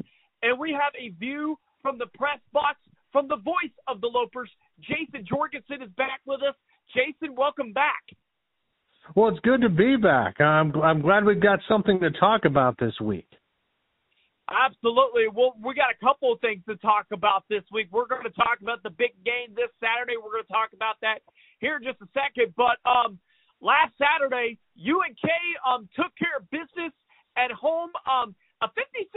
And we have a view from the press box from the voice of the Lopers. Jason Jorgensen is back with us. Jason, welcome back. Well, it's good to be back. I'm I'm glad we've got something to talk about this week. Absolutely. Well, we got a couple of things to talk about this week. We're going to talk about the big game this Saturday. We're going to talk about that here in just a second. But um, last Saturday, UNK um, took care of business at home. Um, a 56,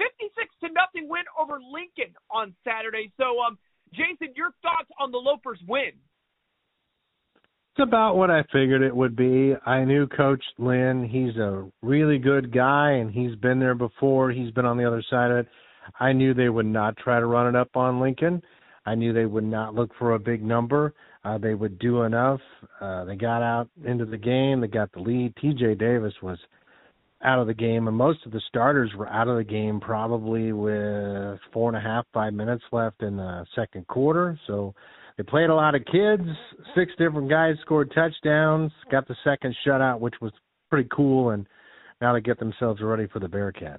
56 to nothing win over Lincoln on Saturday. So, um, Jason, your thoughts on the Lopers win? It's about what I figured it would be. I knew Coach Lynn. He's a really good guy, and he's been there before. He's been on the other side of it. I knew they would not try to run it up on Lincoln. I knew they would not look for a big number. Uh, they would do enough. Uh, they got out into the game. They got the lead. T.J. Davis was out of the game, and most of the starters were out of the game probably with four and a half, five minutes left in the second quarter. So they played a lot of kids. Six different guys scored touchdowns. Got the second shutout, which was pretty cool. And now they get themselves ready for the Bearcats.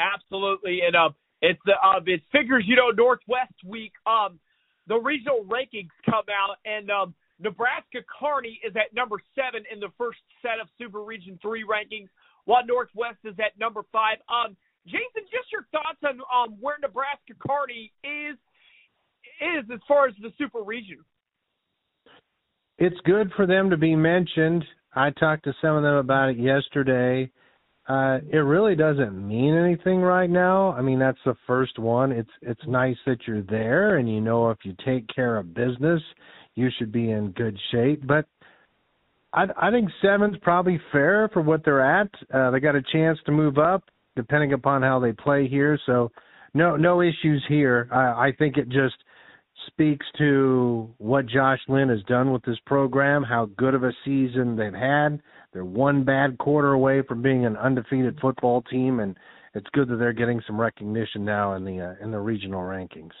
Absolutely, and um, it's the uh, figures you know Northwest week. Um, the regional rankings come out, and um, Nebraska Kearney is at number seven in the first set of Super Region Three rankings, while Northwest is at number five. Um, Jason, just your thoughts on um, where Nebraska Kearney is is as far as the super region? It's good for them to be mentioned. I talked to some of them about it yesterday. uh, it really doesn't mean anything right now. I mean, that's the first one. It's it's nice that you're there, and you know if you take care of business, you should be in good shape. But I, I think seven's probably fair for what they're at. Uh, they got a chance to move up, depending upon how they play here. So, no no issues here. I, I think it just speaks to what Josh Lynn has done with this program, how good of a season they've had. They're one bad quarter away from being an undefeated football team, and it's good that they're getting some recognition now in the uh, in the regional rankings.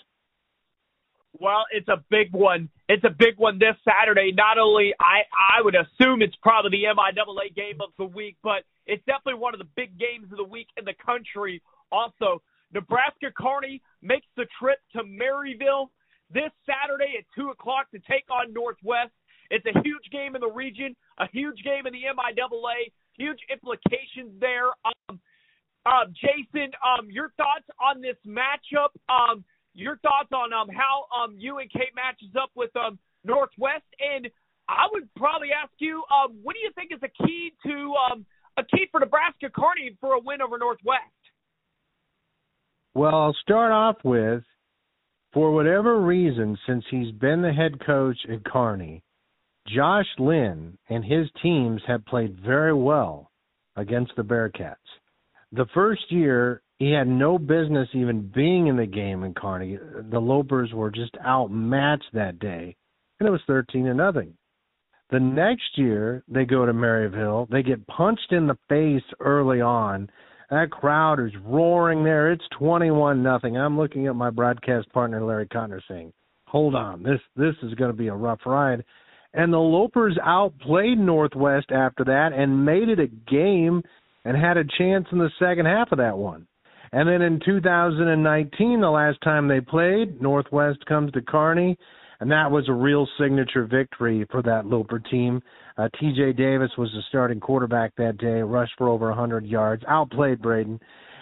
Well, it's a big one. It's a big one this Saturday. Not only I I would assume it's probably the MIAA game of the week, but it's definitely one of the big games of the week in the country. Also, Nebraska Kearney makes the trip to Maryville this Saturday at two o'clock to take on Northwest. It's a huge game in the region, a huge game in the MIAA, huge implications there. Um, uh, Jason, um, your thoughts on this matchup? Um, your thoughts on um, how um, UNK matches up with um, Northwest, and I would probably ask you, um, what do you think is a key to um, a key for Nebraska Kearney for a win over Northwest? Well, I'll start off with, for whatever reason, since he's been the head coach at Kearney, Josh Lynn and his teams have played very well against the Bearcats. The first year, he had no business even being in the game in Kearney. The Lopers were just outmatched that day, and it was 13 to nothing. The next year, they go to Maryville. They get punched in the face early on. That crowd is roaring there. It's 21 nothing. I'm looking at my broadcast partner Larry Cotner saying, "Hold on, this this is going to be a rough ride." And the Lopers outplayed Northwest after that and made it a game and had a chance in the second half of that one. And then in 2019, the last time they played, Northwest comes to Kearney, and that was a real signature victory for that Loper team. Uh, T.J. Davis was the starting quarterback that day, rushed for over 100 yards, outplayed Braden,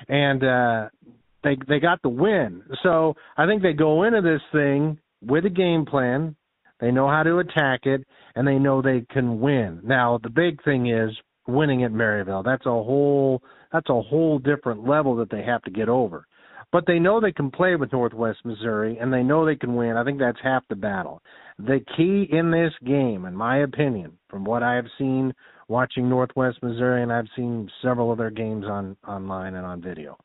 and uh, they they got the win. So I think they go into this thing with a game plan. They know how to attack it, and they know they can win. Now the big thing is winning at Maryville. That's a whole that's a whole different level that they have to get over. But they know they can play with Northwest Missouri and they know they can win. I think that's half the battle. The key in this game, in my opinion, from what I have seen watching Northwest Missouri and I've seen several of their games on online and on video.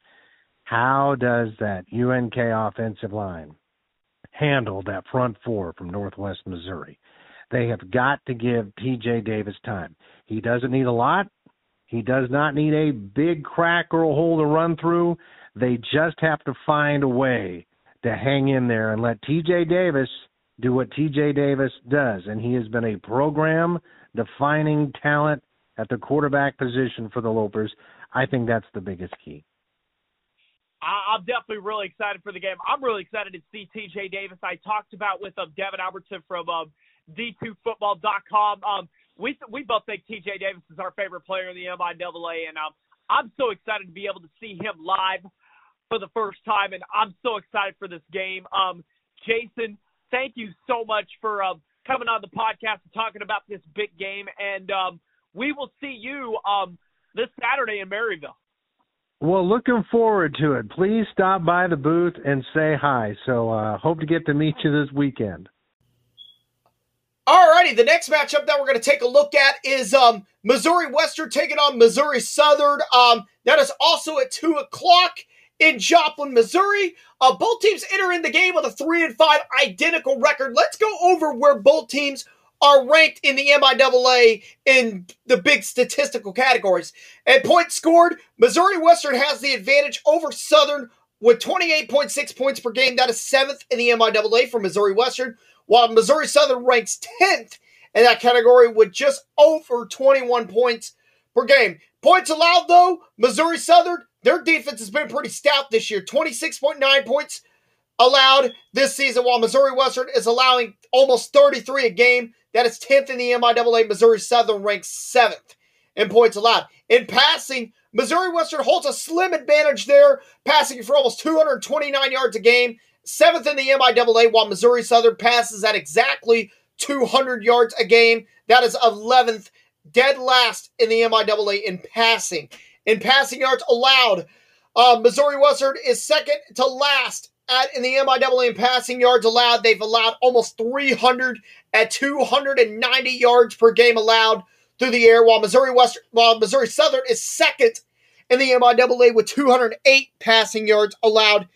How does that UNK offensive line handle that front four from Northwest Missouri? They have got to give TJ Davis time. He doesn't need a lot. He does not need a big crack or a hole to run through. They just have to find a way to hang in there and let TJ Davis do what TJ Davis does. And he has been a program defining talent at the quarterback position for the Lopers. I think that's the biggest key. I'm definitely really excited for the game. I'm really excited to see TJ Davis. I talked about with um, Devin Albertson from um, D2Football.com. Um, we we both think T.J. Davis is our favorite player in the MIAA, and um, I'm so excited to be able to see him live for the first time, and I'm so excited for this game. Um, Jason, thank you so much for um, coming on the podcast and talking about this big game, and um, we will see you um, this Saturday in Maryville. Well, looking forward to it. Please stop by the booth and say hi. So, uh, hope to get to meet you this weekend. Alrighty, the next matchup that we're going to take a look at is um, Missouri Western taking on Missouri Southern. Um, that is also at two o'clock in Joplin, Missouri. Uh, both teams enter in the game with a three and five identical record. Let's go over where both teams are ranked in the MIAA in the big statistical categories. At points scored, Missouri Western has the advantage over Southern with 28.6 points per game. That is seventh in the MIAA for Missouri Western while Missouri Southern ranks 10th in that category with just over 21 points per game. Points allowed, though, Missouri Southern, their defense has been pretty stout this year 26.9 points allowed this season, while Missouri Western is allowing almost 33 a game. That is 10th in the MIAA. Missouri Southern ranks 7th in points allowed. In passing, Missouri Western holds a slim advantage there, passing for almost 229 yards a game seventh in the MIAA, while Missouri Southern passes at exactly 200 yards a game. That is 11th, dead last in the MIAA in passing. In passing yards allowed. Uh, Missouri Western is second to last at in the MIAA in passing yards allowed. They've allowed almost 300 at 290 yards per game allowed through the air, while Missouri Western, while Missouri Southern is second in the MIAA with 208 passing yards allowed.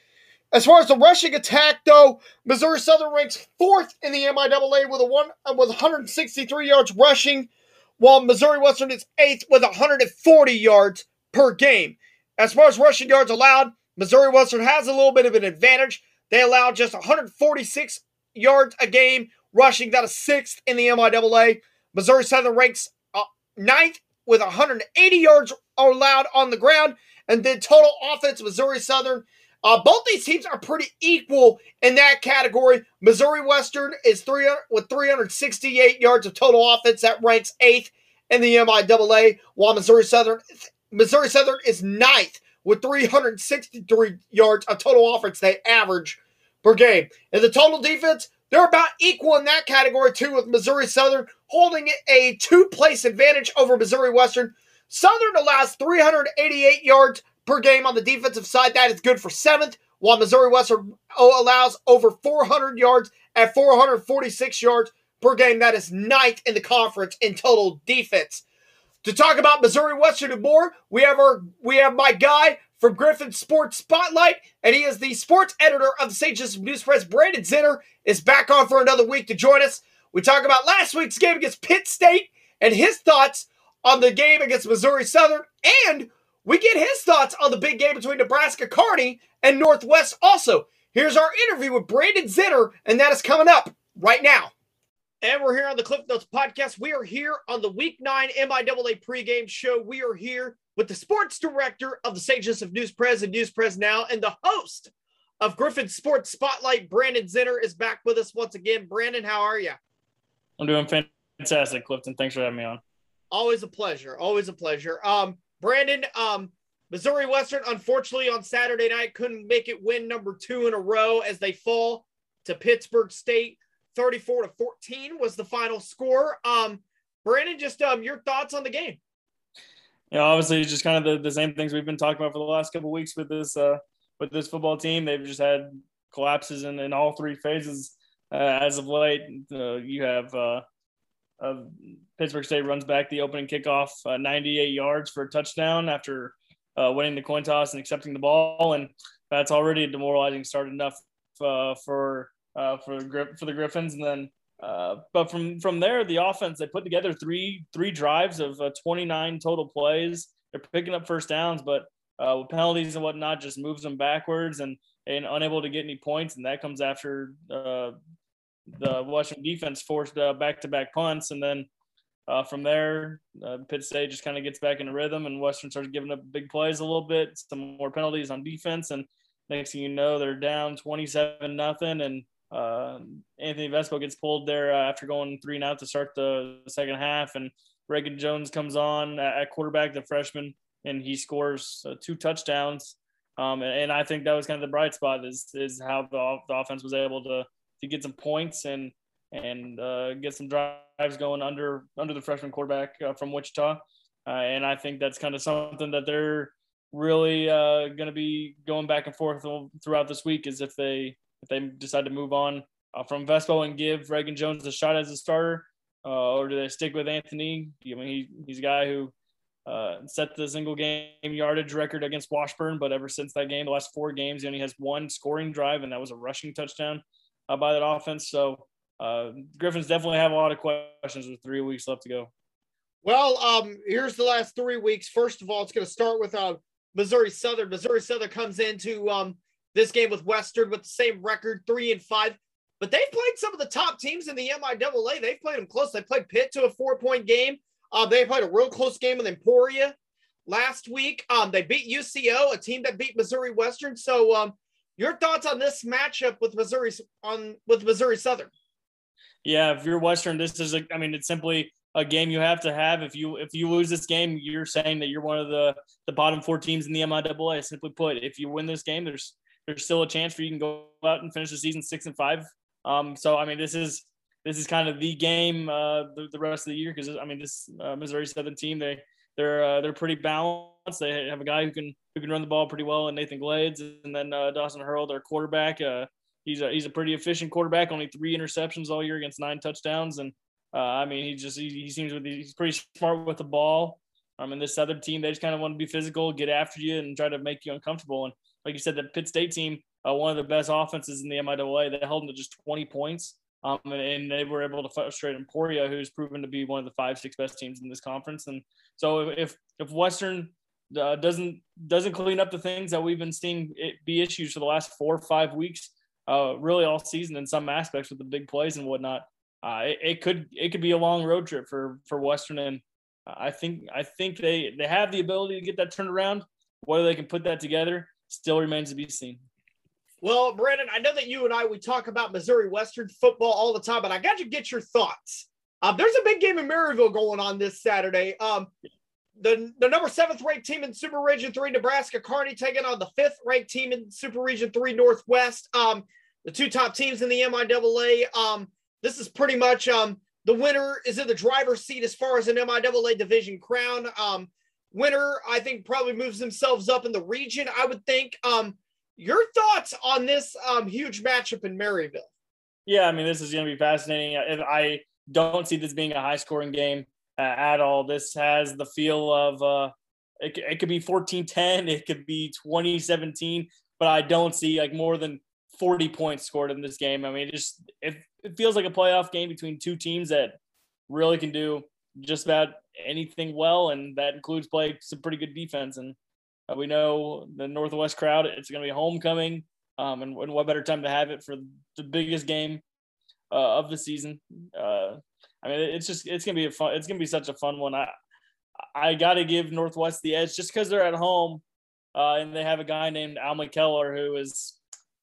As far as the rushing attack, though, Missouri Southern ranks fourth in the MIAA with a one with 163 yards rushing, while Missouri Western is eighth with 140 yards per game. As far as rushing yards allowed, Missouri Western has a little bit of an advantage. They allow just 146 yards a game rushing. That is sixth in the MIAA. Missouri Southern ranks uh, ninth with 180 yards allowed on the ground. And then total offense, Missouri Southern. Uh, both these teams are pretty equal in that category. Missouri Western is 300 with 368 yards of total offense. That ranks eighth in the MIAA, while Missouri Southern Missouri Southern is ninth with 363 yards of total offense they average per game. And the total defense, they're about equal in that category too, with Missouri Southern holding a two place advantage over Missouri Western. Southern allows 388 yards per game on the defensive side. That is good for seventh, while Missouri Western oh, allows over 400 yards at 446 yards per game. That is ninth in the conference in total defense. To talk about Missouri Western and more, we have our we have my guy from Griffin Sports Spotlight, and he is the sports editor of the St. Joseph News Press. Brandon Zenner is back on for another week to join us. We talk about last week's game against Pitt State and his thoughts on the game against Missouri Southern, and we get his thoughts on the big game between Nebraska Kearney and Northwest. Also, here's our interview with Brandon Zenner, and that is coming up right now. And we're here on the Cliff Notes podcast. We are here on the Week 9 MIAA pregame show. We are here with the sports director of the St. Joseph News Press and News Press Now, and the host of Griffin Sports Spotlight, Brandon Zenner, is back with us once again. Brandon, how are you? I'm doing fantastic, Clifton. Thanks for having me on. Always a pleasure. Always a pleasure. Um, Brandon, um, Missouri Western, unfortunately, on Saturday night couldn't make it win number two in a row as they fall to Pittsburg State. 34 to 14 was the final score. Um, Brandon, just um, your thoughts on the game? Yeah, obviously, just kind of the, the same things we've been talking about for the last couple weeks with this uh, with this football team. They've just had collapses in, in all three phases uh, as of late. Uh, you have uh, Pittsburg State runs back the opening kickoff uh, 98 yards for a touchdown after uh, winning the coin toss and accepting the ball, and that's already a demoralizing start enough for uh, for for the Griffins, and then uh, but from from there, the offense they put together three three drives of uh, 29 total plays. They're picking up first downs, but uh, with penalties and whatnot, just moves them backwards and and unable to get any points, and that comes after uh, the Washington defense forced back to back punts, and then. Uh, from there, uh, Pitt State just kind of gets back into rhythm, and Western starts giving up big plays a little bit, some more penalties on defense, and next thing you know, they're down 27 nothing, and uh, Anthony Vespo gets pulled there uh, after going three and out to start the, second half, and Reagan Jones comes on at quarterback, the freshman, and he scores uh, two touchdowns. Um, and, and, I think that was kind of the bright spot is is how the, the offense was able to to get some points and and uh, get some drives going under under the freshman quarterback uh, from Wichita. Uh, and I think that's kind of something that they're really going to be going back and forth throughout this week is if they if they decide to move on uh, from Vespo and give Reagan Jones a shot as a starter, uh, or do they stick with Anthony? I mean, he, he's a guy who uh, set the single game yardage record against Washburn, but ever since that game, the last four games, he only has one scoring drive, and that was a rushing touchdown uh, by that offense. So uh, Griffins definitely have a lot of questions with three weeks left to go. Well, um, here's the last three weeks. First of all, it's going to start with uh, Missouri Southern. Missouri Southern comes into um, this game with Western with the same record, three and five. But they've played some of the top teams in the MIAA. They've played them close. They played Pitt to a four point game. Uh, they played a real close game with Emporia last week. Um, they beat UCO, a team that beat Missouri Western. So, um, your thoughts on this matchup with Missouri on with Missouri Southern? Yeah, if you're Western, this is a, I mean, it's simply a game you have to have. If you if you lose this game, you're saying that you're one of the the bottom four teams in the MIAA. Simply put, if you win this game, there's there's still a chance for you can go out and finish the season six and five. Um, so I mean, this is this is kind of the game uh, the, the rest of the year because I mean, this uh, Missouri Southern team they they're uh, they're pretty balanced. They have a guy who can who can run the ball pretty well, and Nathan Glades, and then uh, Dawson Hurl, their quarterback. Uh, he's a he's a pretty efficient quarterback. Only three interceptions all year against nine touchdowns, and uh, I mean he just he, he seems he's pretty smart with the ball. Um, mean, this other team, they just kind of want to be physical, get after you, and try to make you uncomfortable. And like you said, the Pitt State team, uh, one of the best offenses in the MIAA, they held them to just 20 points. Um, and, they were able to frustrate Emporia, who's proven to be one of the five, six best teams in this conference. And so if if Western uh, doesn't doesn't clean up the things that we've been seeing it be issues for the last four or five weeks, uh, really all season in some aspects with the big plays and whatnot, uh, it, it, could it could be a long road trip for for Western. And I think I think they they have the ability to get that turned around. Whether they can put that together still remains to be seen. Well, Brandon, I know that you and I we talk about Missouri Western football all the time, but I got to get your thoughts. Um, there's a big game in Maryville going on this Saturday. Um, the, the number seventh ranked team in Super Region Three, Nebraska Kearney, taking on the fifth ranked team in Super Region Three Northwest. Um, the two top teams in the MIAA. Um, this is pretty much um, the winner is in the driver's seat as far as an MIAA division crown. Um, winner, I think, probably moves themselves up in the region. I would think. Um, your thoughts on this um, huge matchup in Maryville? Yeah, I mean, this is going to be fascinating. I don't see this being a high scoring game uh, at all. This has the feel of uh, it, it could be 14 10, it could be 2017, but I don't see like more than 40 points scored in this game. I mean, it just it, it feels like a playoff game between two teams that really can do just about anything well, and that includes play some pretty good defense. And uh, we know the Northwest crowd, it's going to be homecoming. Um, and, and, what better time to have it for the biggest game uh, of the season? Uh, I mean, it's just it's gonna be a fun. It's gonna be such a fun one. I I got to give Northwest the edge just because they're at home, uh, and they have a guy named Al McKeller who is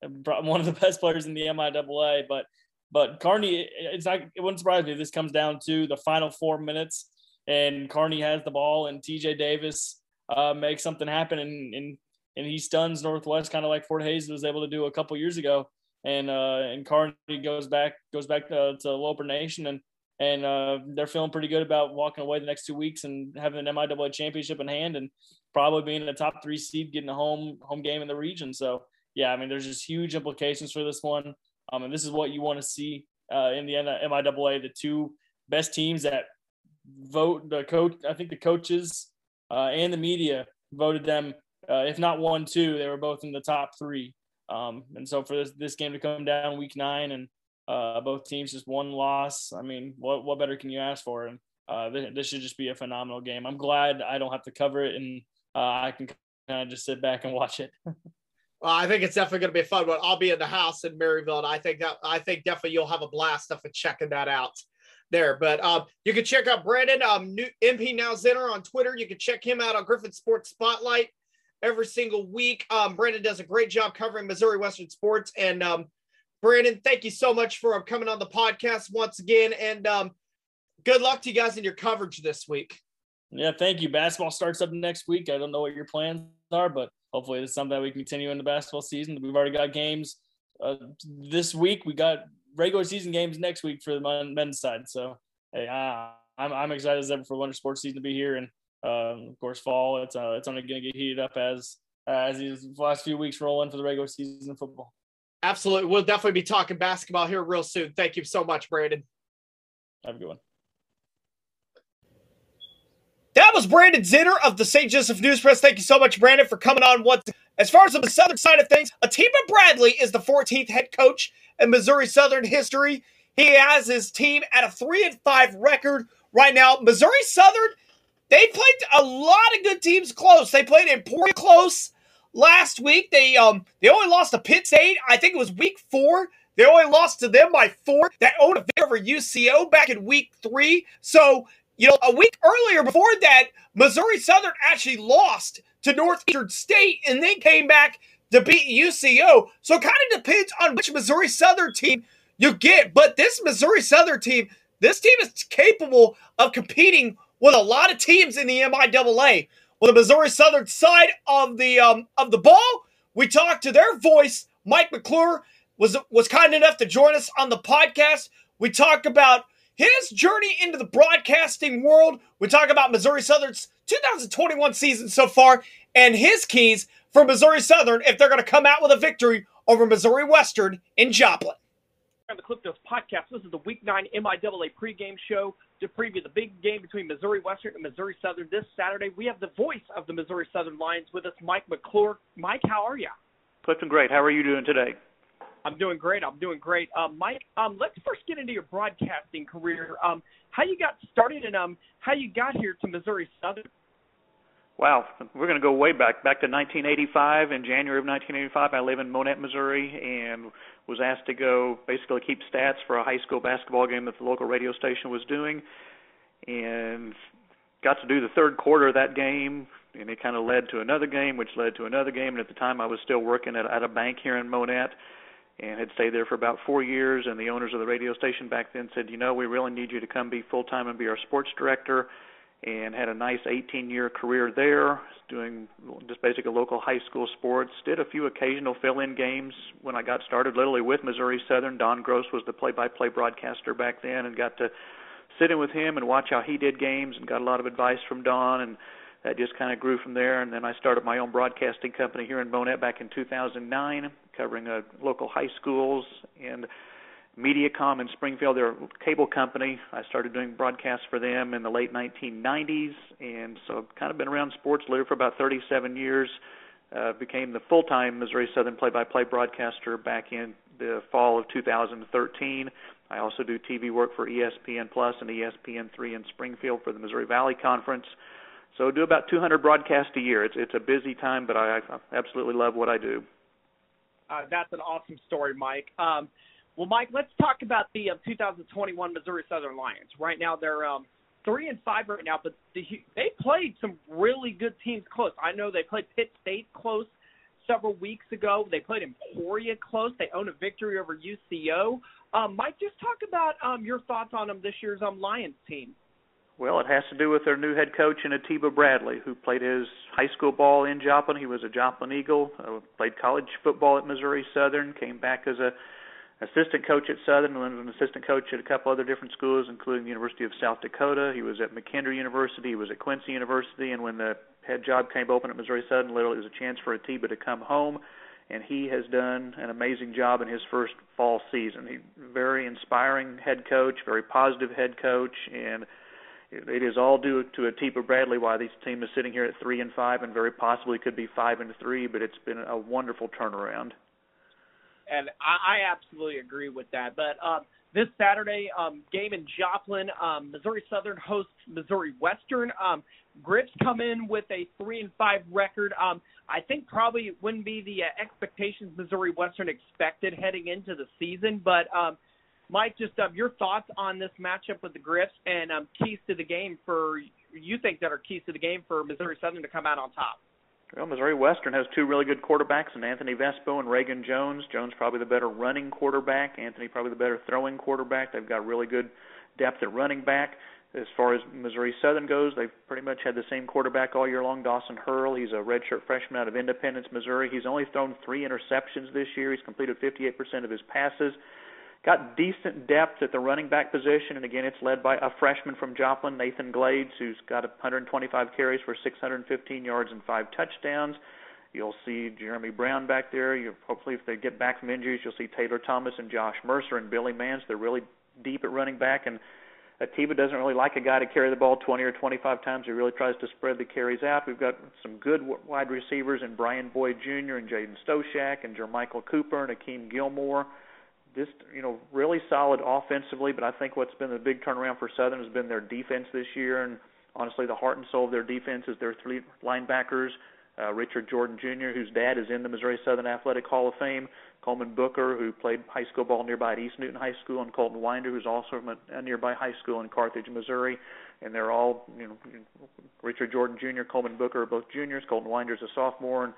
one of the <laughs> best players in the MIAA. But but Kearney, it's not. It wouldn't surprise me if this comes down to the final four minutes, and Kearney has the ball, and TJ Davis uh, makes something happen, and and and he stuns Northwest, kind of like Fort Hays was able to do a couple years ago. And uh, and Kearney goes back goes back to, to Loper Nation, and and uh, they're feeling pretty good about walking away the next two weeks and having an MIAA championship in hand, and probably being a top three seed, getting a home home game in the region. So yeah, I mean, there's just huge implications for this one, um, and this is what you want to see uh, in the MIAA. The two best teams that vote the coach. I think the coaches uh, and the media voted them, uh, if not one, two. They were both in the top three. Um, and so for this, this game to come down week nine and uh, both teams just one loss, I mean, what what better can you ask for? And uh, this, this, should just be a phenomenal game. I'm glad I don't have to cover it and uh, I can kind of just sit back and watch it. <laughs> well, I think it's definitely going to be a fun one. I'll be in the house in Maryville, and I think that I think definitely you'll have a blast of checking that out there. But um, you can check out Brandon, um, new MP Now Zenner on Twitter. You can check him out on Griffin Sports Spotlight every single week. Um, Brandon does a great job covering Missouri Western sports. And um, Brandon, thank you so much for um, coming on the podcast once again. And um, good luck to you guys in your coverage this week. Yeah, thank you. Basketball starts up next week. I don't know what your plans are, but hopefully it's something that we continue in the basketball season. We've already got games uh, this week. We got regular season games next week for the men's side. So hey, uh, I'm I'm excited as ever for winter sports season to be here, and um, of course fall. It's uh, it's only going to get heated up as uh, as these last few weeks roll in for the regular season football. Absolutely, we'll definitely be talking basketball here real soon. Thank you so much, Brandon. Have a good one. That was Brandon Zenner of the St. Joseph News Press. Thank you so much, Brandon, for coming on. What as far as the southern side of things, Atiba Bradley is the 14th head coach in Missouri Southern history. He has his team at a three and five record right now. Missouri Southern, they played a lot of good teams close. They played Emporia close last week. They um they only lost to Pitt State. I think it was week four. They only lost to them by four. That owned a victory over UCO back in week three. So you know, a week earlier before that, Missouri Southern actually lost to Northeastern State and then came back to beat UCO. So it kind of depends on which Missouri Southern team you get. But this Missouri Southern team, this team is capable of competing with a lot of teams in the MIAA. On the Missouri Southern side of the um, of the ball, we talked to their voice. Mike McClure was was kind enough to join us on the podcast. We talk about his journey into the broadcasting world. We talk about Missouri Southern's 2021 season so far and his keys for Missouri Southern if they're going to come out with a victory over Missouri Western in Joplin. On the Cliff Notes podcast, this is the Week 9 MIAA pregame show to preview the big game between Missouri Western and Missouri Southern this Saturday. We have the voice of the Missouri Southern Lions with us, Mike McClure. Mike, how are you? Clifton, great. How are you doing today? I'm doing great. I'm doing great. Um, Mike, um, let's first get into your broadcasting career. Um, how you got started and um, how you got here to Missouri Southern. Wow, we're going to go way back, back to 1985. In January of 1985, I live in Monett, Missouri, and was asked to go basically keep stats for a high school basketball game that the local radio station was doing, and got to do the third quarter of that game, and it kind of led to another game, which led to another game. And at the time, I was still working at, at a bank here in Monett, and had stayed there for about four years. And the owners of the radio station back then said, you know, we really need you to come be full time and be our sports director and had a nice 18 year career there doing just basically local high school sports. Did a few occasional fill in games when i got started literally with missouri southern. Don gross was the play by play broadcaster back then and got to sit in with him and watch how he did games and got a lot of advice from don and that just kind of grew from there. And then i started my own broadcasting company here in monett back in 2009 covering uh, local high schools and Mediacom in Springfield, they're a cable company. I started doing broadcasts for them in the late 1990s, and so I've kind of been around sports litter for about 37 years. Uh, became the full-time Missouri Southern play-by-play broadcaster back in the fall of 2013. I also do TV work for ESPN Plus and ESPN3 in Springfield for the Missouri Valley Conference. So I do about 200 broadcasts a year. It's it's a busy time, but I, I absolutely love what I do. Uh, that's an awesome story, Mike. Um, well, Mike, let's talk about the uh, 2021 Missouri Southern Lions. Right now, they're um, three and five right now, but the, they played some really good teams close. I know they played Pitt State close several weeks ago. They played Emporia close. They own a victory over UCO. Um, Mike, just talk about um, your thoughts on them this year's um, Lions team. Well, it has to do with their new head coach Atiba Bradley, who played his high school ball in Joplin. He was a Joplin Eagle, uh, played college football at Missouri Southern, came back as a assistant coach at Southern, was an assistant coach at a couple other different schools, including the University of South Dakota. He was at McKendree University. He was at Quincy University, and when the head job came open at Missouri Southern, literally it was a chance for Atiba to come home. And he has done an amazing job in his first fall season. He very inspiring head coach, very positive head coach, and it is all due to Atiba Bradley why this team is sitting here at three and five, and very possibly could be five and three. But it's been a wonderful turnaround and I, absolutely agree with that. But um, this Saturday, um, game in Joplin, um, Missouri Southern hosts Missouri Western. Um, Griffs come in with a three and five record. Um, I think probably wouldn't be the uh, expectations Missouri Western expected heading into the season. But um, Mike, just um, your thoughts on this matchup with the Griffs and um, keys to the game for you think that are keys to the game for Missouri Southern to come out on top. Well, Missouri Western has two really good quarterbacks, and Anthony Vespo and Reagan Jones. Jones probably the better running quarterback. Anthony probably the better throwing quarterback. They've got really good depth at running back. As far as Missouri Southern goes, they've pretty much had the same quarterback all year long, Dawson Hurl. He's a redshirt freshman out of Independence, Missouri. He's only thrown three interceptions this year. He's completed 58% of his passes. Got decent depth at the running back position, and again, it's led by a freshman from Joplin, Nathan Glades, who's got 125 carries for 615 yards and five touchdowns. You'll see Jeremy Brown back there. You hopefully, if they get back from injuries, you'll see Taylor Thomas and Josh Mercer and Billy Mance. They're really deep at running back, and Atiba doesn't really like a guy to carry the ball 20 or 25 times. He really tries to spread the carries out. We've got some good wide receivers in Brian Boyd Jr. and Jaden Stoshak and Jermichael Cooper and Akeem Gilmore just you know really solid offensively, but I think what's been the big turnaround for Southern has been their defense this year, and honestly, the heart and soul of their defense is their three linebackers. Uh, Richard Jordan Jr., whose dad is in the Missouri Southern Athletic Hall of Fame, Coleman Booker, who played high school ball nearby at East Newton High School, and Colton Winder, who's also from a, a nearby high school in Carthage, Missouri. And they're all, you know, Richard Jordan Jr., Coleman Booker are both juniors. Colton Winder's a sophomore, and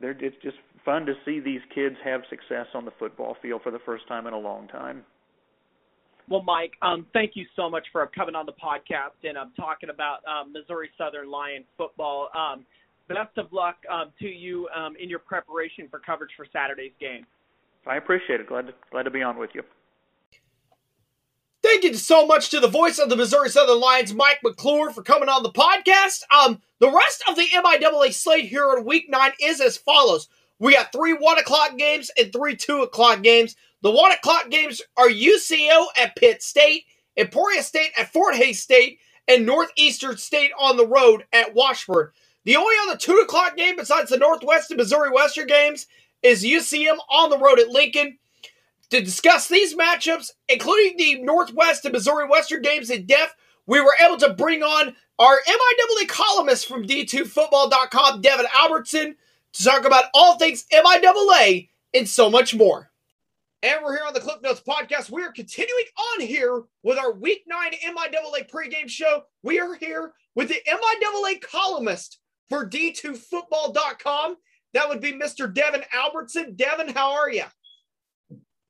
they're it's just fun to see these kids have success on the football field for the first time in a long time. Well, Mike, um, thank you so much for coming on the podcast and um, talking about um, Missouri Southern Lion football. Um, best of luck um, to you um, in your preparation for coverage for Saturday's game. I appreciate it. Glad to, glad to be on with you. Thank you so much to the voice of the Missouri Southern Lions, Mike McClure, for coming on the podcast. Um, the rest of the MIAA slate here in Week Nine is as follows: we got three one o'clock games and three two o'clock games. The one o'clock games are UCO at Pitt State, Emporia State at Fort Hays State, and Northeastern State on the road at Washburn. The only other two o'clock game besides the Northwest and Missouri Western games is UCM on the road at Lincoln. To discuss these matchups, including the Northwest and Missouri Western games in depth, we were able to bring on our MIAA columnist from D2Football.com, Devin Albertson, to talk about all things MIAA and so much more. And we're here on the Cliff Notes podcast. We are continuing on here with our Week 9 MIAA pregame show. We are here with the MIAA columnist for D2Football.com. That would be Mr. Devin Albertson. Devin, how are you?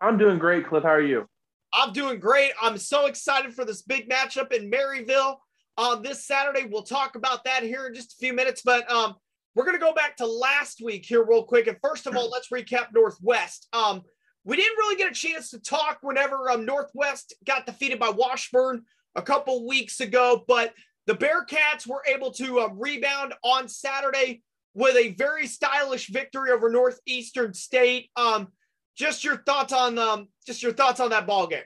I'm doing great, Cliff. How are you? I'm doing great. I'm so excited for this big matchup in Maryville um, this Saturday. We'll talk about that here in just a few minutes, but um, we're going to go back to last week here real quick. And first of all, let's recap Northwest. Um, we didn't really get a chance to talk whenever um, Northwest got defeated by Washburn a couple weeks ago, but the Bearcats were able to um, rebound on Saturday with a very stylish victory over Northeastern State. Um, just your thoughts on um, just your thoughts on that ball game.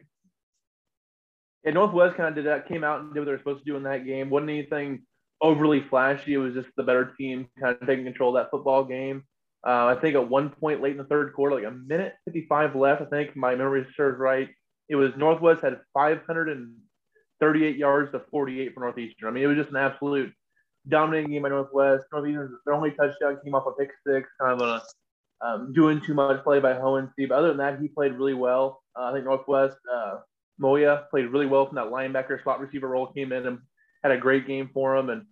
Yeah, Northwest kind of did that, came out and did what they were supposed to do in that game. wasn't anything overly flashy. It was just the better team kind of taking control of that football game. Uh, I think at one point late in the third quarter, like a minute 55 left, I think my memory serves right. It was Northwest had 538 yards to 48 for Northeastern. I mean, it was just an absolute dominating game by Northwest. Northeastern, their only touchdown came off a pick six, kind of a um, doing too much play by Hohensee. But other than that, he played really well. Uh, I think Northwest, uh, Moya played really well from that linebacker slot receiver role, came in and had a great game for him. And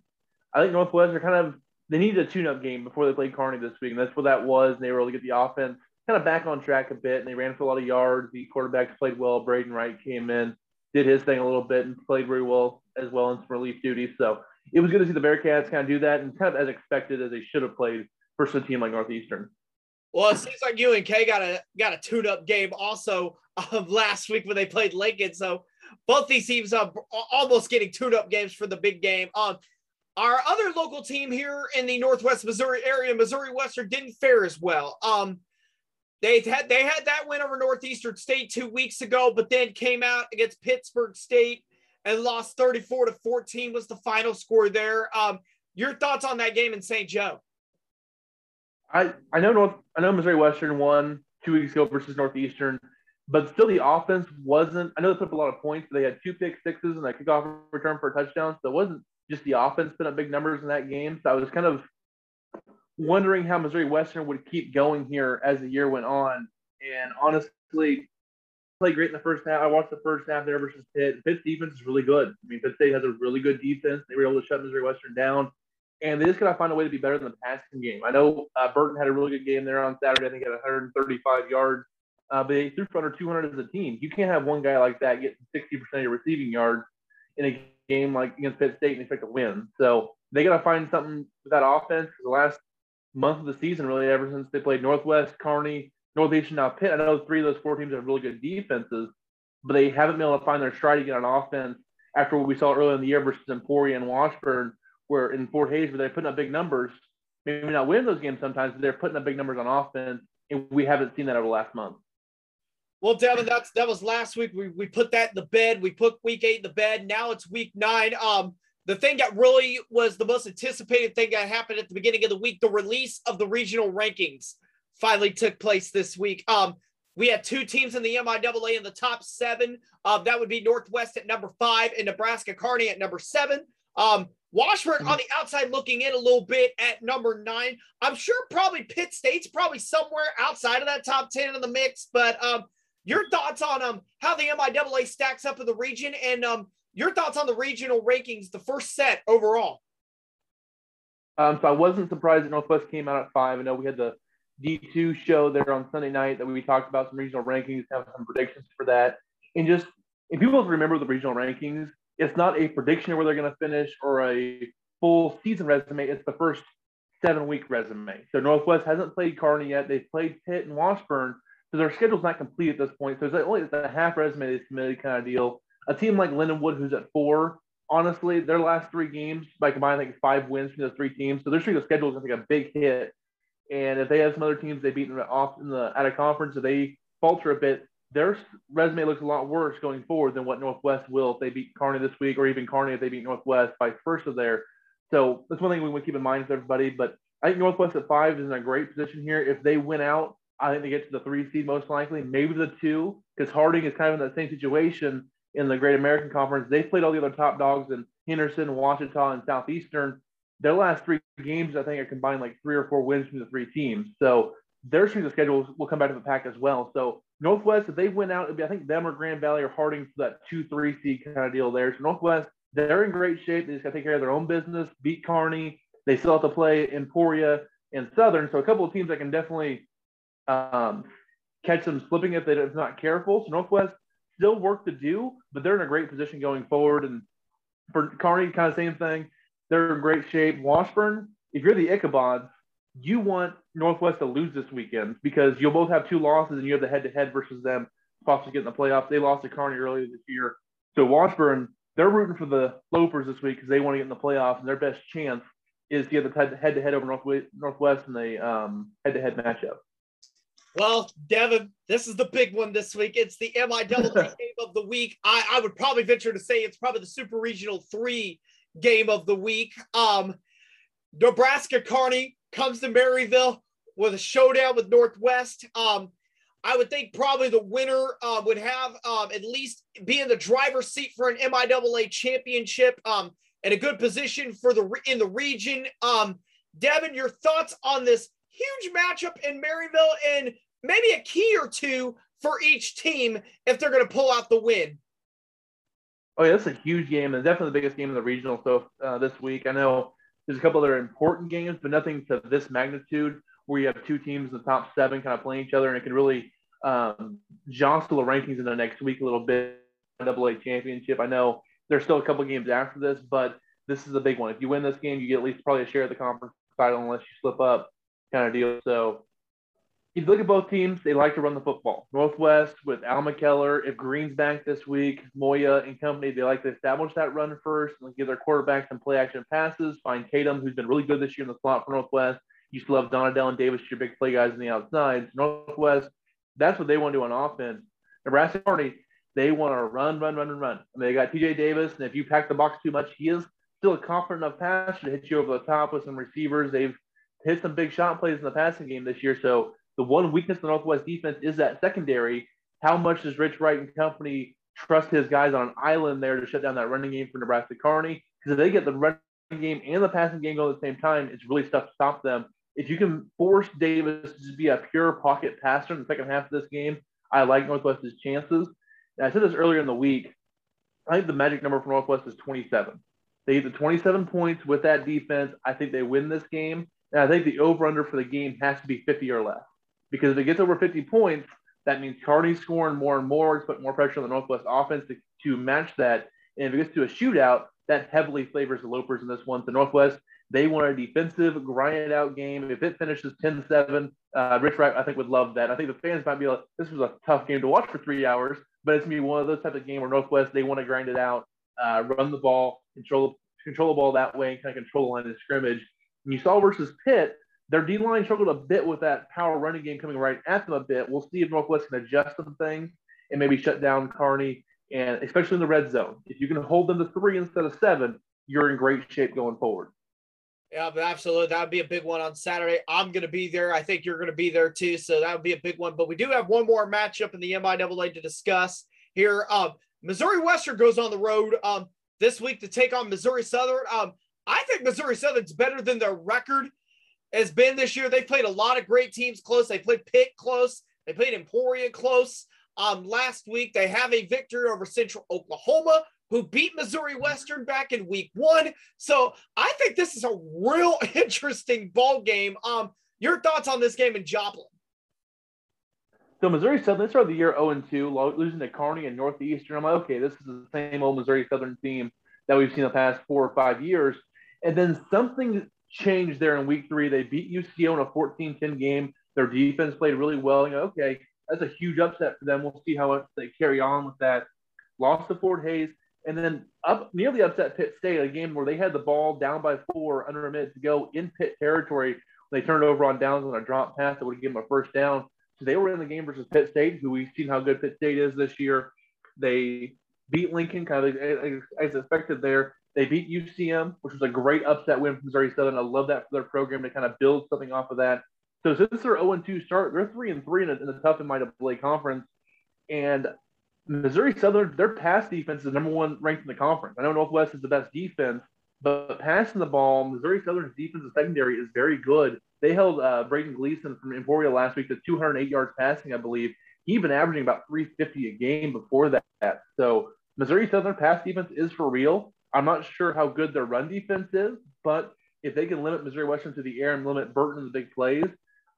I think Northwest are kind of they needed a tune-up game before they played Kearney this week, and that's what that was. And they were able to get the offense kind of back on track a bit, and they ran for a lot of yards. The quarterbacks played well. Braden Wright came in, did his thing a little bit, and played very well as well in some relief duties. So it was good to see the Bearcats kind of do that, and kind of as expected as they should have played versus a team like Northeastern. Well, it seems like UNK got a got a tune-up game also um, last week when they played Lincoln. So both these teams are almost getting tune-up games for the big game. Um, our other local team here in the Northwest Missouri area, Missouri Western, didn't fare as well. Um, they had they had that win over Northeastern State two weeks ago, but then came out against Pittsburg State and lost 34 to 14 was the final score there. Um, your thoughts on that game in St. Joe? I, I know North I know Missouri Western won two weeks ago versus Northeastern, but still the offense wasn't. I know they put up a lot of points. But they had two pick sixes and a kickoff return for a touchdown, so it wasn't just the offense put up big numbers in that game. So I was kind of wondering how Missouri Western would keep going here as the year went on. And honestly, played great in the first half. I watched the first half there versus Pitt. Pitt's defense is really good. I mean, Pitt State has a really good defense. They were able to shut Missouri Western down. And they just got to find a way to be better than the passing game. I know uh, Burton had a really good game there on Saturday. I think he had 135 yards. Uh, but they threw for under 200 as a team. You can't have one guy like that get 60% of your receiving yards in a game like against Pitt State and expect to win. So they got to find something with that offense. The last month of the season, really, ever since they played Northwest, Kearney, Northeastern, now Pitt. I know three of those four teams have really good defenses, but they haven't been able to find their stride get on offense after what we saw earlier in the year versus Emporia and Washburn, where in Fort Hays, where they're putting up big numbers. Maybe not win those games sometimes, but they're putting up big numbers on offense, and we haven't seen that over the last month. Well, Devin, that's that was last week. We we put that in the bed. We put week eight in the bed. Now it's week nine. Um, the thing that really was the most anticipated thing that happened at the beginning of the week, the release of the regional rankings finally took place this week. Um, we had two teams in the MIAA in the top seven. Um, that would be Northwest at number five and Nebraska Kearney at number seven. Um, Washburn on the outside looking in a little bit at number nine. I'm sure probably Pitt State's probably somewhere outside of that top 10 in the mix, but um, your thoughts on um how the MIAA stacks up in the region and um your thoughts on the regional rankings, the first set overall. Um, so I wasn't surprised that Northwest came out at five. I know we had the D2 show there on Sunday night that we talked about some regional rankings, have some predictions for that. And just if people remember the regional rankings, it's not a prediction of where they're going to finish or a full season resume. It's the first seven week resume. So Northwest hasn't played Kearney yet. They've played Pitt and Washburn, so their schedule's not complete at this point. So it's only a half resume they submitted kind of deal. a team like Lindenwood, who's at four, honestly, their last three games by combined, I think five wins from those three teams. So their of schedule is going to take a big hit. And if they have some other teams they beat off in the at a conference, they falter a bit, their resume looks a lot worse going forward than what Northwest will if they beat Kearney this week, or even Kearney if they beat Northwest, vice versa there. So that's one thing we want to keep in mind with everybody. But I think Northwest at five is in a great position here. If they win out, I think they get to the three seed most likely, maybe the two, because Harding is kind of in that same situation in the Great American Conference. They played all the other top dogs in Henderson, Ouachita, and Southeastern. Their last three games, I think, are combined like three or four wins from the three teams. So their strength of schedule will come back to the pack as well. So Northwest, if they went out, it'd be I think them or Grand Valley or Harding for that two three seed kind of deal there. So Northwest, they're in great shape. They just got to take care of their own business, beat Kearney. They still have to play Emporia and Southern. So a couple of teams that can definitely um, catch them slipping if they're not careful. So Northwest still work to do, but they're in a great position going forward. And for Kearney, kind of same thing. They're in great shape. Washburn, if you're the Ichabods, you want Northwest to lose this weekend because you'll both have two losses and you have the head to head versus them possibly getting the playoffs. They lost to Kearney earlier this year. So Washburn, they're rooting for the Lopers this week because they want to get in the playoffs, and their best chance is to get the head to head over Northwest, in the um, head to head matchup. Well, Devin, this is the big one this week. It's the MIAA <laughs> game of the week. I, I would probably venture to say it's probably the Super Regional 3 game of the week. Um, Nebraska Kearney comes to Maryville with a showdown with Northwest. Um, I would think probably the winner uh, would have um, at least be in the driver's seat for an MIAA championship um, and a good position for the in the region. Um, Devin, your thoughts on this huge matchup in Maryville and maybe a key or two for each team if they're going to pull out the win. Oh yeah, that's a huge game and definitely the biggest game in the regional so uh, this week. I know there's a couple other important games, but nothing to this magnitude where you have two teams in the top seven kind of playing each other and it can really um, jostle the rankings in the next week a little bit. Double A championship. I know there's still a couple games after this, but this is a big one. If you win this game, you get at least probably a share of the conference title unless you slip up, kind of deal. So you look at both teams, they like to run the football. Northwest with Al McKeller, if Green's back this week, Moya and company, they like to establish that run first and give their quarterback some play action passes. Find Tatum, who's been really good this year in the slot for Northwest. You still have Donadell and Davis, your big play guys on the outside. Northwest, that's what they want to do on offense. Nebraska Kearney, they want to run, run, run, and run. I mean, they got TJ Davis, and if you pack the box too much, he is still a confident enough passer to hit you over the top with some receivers. They've hit some big shot plays in the passing game this year, so the one weakness of the Northwest defense is that secondary. How much does Rich Wright and company trust his guys on an island there to shut down that running game for Nebraska Kearney? Because if they get the running game and the passing game going at the same time, it's really tough to stop them. If you can force Davis to be a pure pocket passer in the second half of this game, I like Northwest's chances. And I said this earlier in the week. I think the magic number for Northwest is 27. They get the 27 points with that defense. I think they win this game. And I think the over under for the game has to be 50 or less because if it gets over 50 points, that means Kearney's scoring more and more. It's putting more pressure on the Northwest offense to, to match that. And if it gets to a shootout, that heavily favors the Lopers in this one. The Northwest, they want a defensive, grinded out game. If it finishes 10 7, uh, Rich Wright, I think, would love that. I think the fans might be like, this was a tough game to watch for three hours, but it's going to be one of those types of games where Northwest, they want to grind it out, uh, run the ball, control, control the ball that way, and kind of control the line of scrimmage. And you saw versus Pitt, their D line struggled a bit with that power running game coming right at them a bit. We'll see if Northwest can adjust some things and maybe shut down Kearney, and especially in the red zone. If you can hold them to three instead of seven, you're in great shape going forward. Yeah, but absolutely. That would be a big one on Saturday. I'm going to be there. I think you're going to be there too. So that would be a big one. But we do have one more matchup in the MIAA to discuss here. Um, Missouri Western goes on the road um, this week to take on Missouri Southern. Um, I think Missouri Southern's better than their record has been this year. They played a lot of great teams close. They played Pitt close. They played Emporia close. Um, last week they have a victory over Central Oklahoma, who beat Missouri Western back in week one. So I think this is a real <laughs> interesting ball game. Um, your thoughts on this game in Joplin? So Missouri Southern, they started the year 0 2, losing to Kearney and Northeastern. I'm like, okay, this is the same old Missouri Southern team that we've seen the past four or five years. And then something changed there in week three. They beat UCO in a 14 10 game. Their defense played really well. You know, okay, that's a huge upset for them. We'll see how they carry on with that. lost to Fort Hays, and then up nearly upset Pitt State, a game where they had the ball down by four under a minute to go in Pitt territory. They turned over on downs on a drop pass that would have given them a first down. So they were in the game versus Pitt State, who we've seen how good Pitt State is this year. They beat Lincoln kind of as expected there. They beat UCM, which was a great upset win for Missouri Southern. I love that for their program to kind of build something off of that. So since they're 0 2 start, they're 3 and 3 in, the tough and might play conference. And Missouri Southern, their pass defense is number one ranked in the conference. I know Northwest is the best defense, but passing the ball, Missouri Southern's defensive secondary is very good. They held uh, Braden Gleason from Emporia last week to 208 yards passing, I believe. He'd been averaging about 350 a game before that. So Missouri Southern pass defense is for real. I'm not sure how good their run defense is, but if they can limit Missouri Western to the air and limit Burton to the big plays,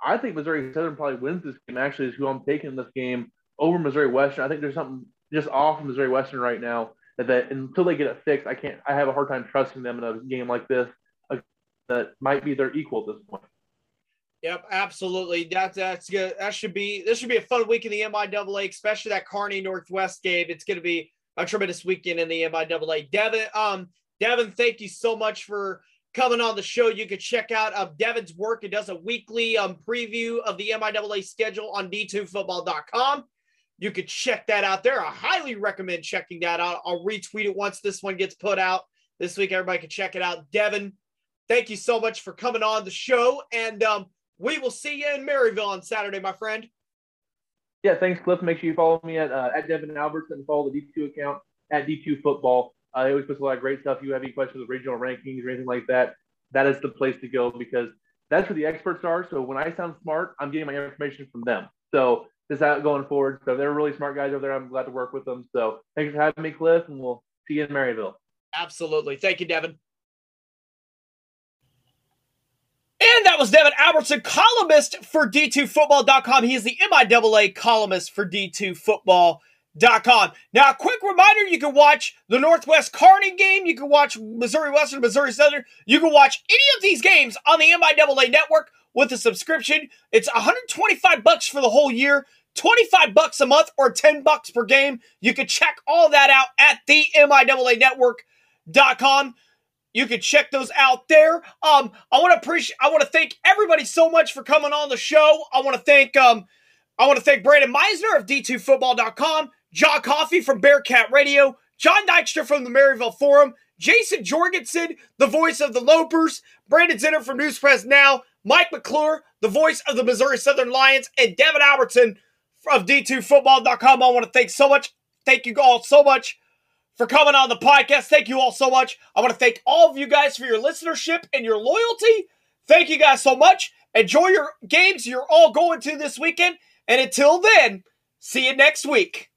I think Missouri Southern probably wins this game. Actually, is who I'm taking this game over Missouri Western. I think there's something just off Missouri Western right now that, that until they get it fixed, I can't. I have a hard time trusting them in a game like this that might be their equal at this point. Yep, absolutely. That, that's good. That should be this should be a fun week in the MIAA, especially that Kearney Northwest game. It's going to be a tremendous weekend in the MIAA. Devin, um, Devin, thank you so much for coming on the show. You can check out um, Devin's work. It does a weekly um, preview of the MIAA schedule on d2football.com. You could check that out there. I highly recommend checking that out. I'll retweet it once this one gets put out this week. Everybody can check it out. Devin, thank you so much for coming on the show. And um, we will see you in Maryville on Saturday, my friend. Yeah, thanks, Cliff. Make sure you follow me at uh, at Devin Albertson and follow the D2 account at D2 Football. Uh, I always post a lot of great stuff. If you have any questions with regional rankings or anything like that, that is the place to go because that's where the experts are. So when I sound smart, I'm getting my information from them. So this out going forward. So they're really smart guys over there. I'm glad to work with them. So thanks for having me, Cliff, and we'll see you in Maryville. Absolutely. Thank you, Devin. And that was Devin Albertson, columnist for D2Football.com. He is the MIAA columnist for D2Football.com. Now, a quick reminder you can watch the Northwest Kearney game. You can watch Missouri Western, Missouri Southern. You can watch any of these games on the MIAA network with a subscription. It's 125 bucks for the whole year. 25 bucks a month or 10 bucks per game. You can check all that out at the MIAA network.com. You can check those out there. Um, I want to appreciate. I want to thank everybody so much for coming on the show. I want to thank. Um, I want to thank Brandon Meisner of D2Football.com, John Coffey from Bearcat Radio, John Dykstra from the Maryville Forum, Jason Jorgensen, the voice of the Lopers, Brandon Zenner from News Press Now, Mike McClure, the voice of the Missouri Southern Lions, and Devin Albertson of D2Football.com. I want to thank so much. Thank you all so much for coming on the podcast. Thank you all so much. I want to thank all of you guys for your listenership and your loyalty. Thank you guys so much. Enjoy your games you're all going to this weekend. And until then, see you next week.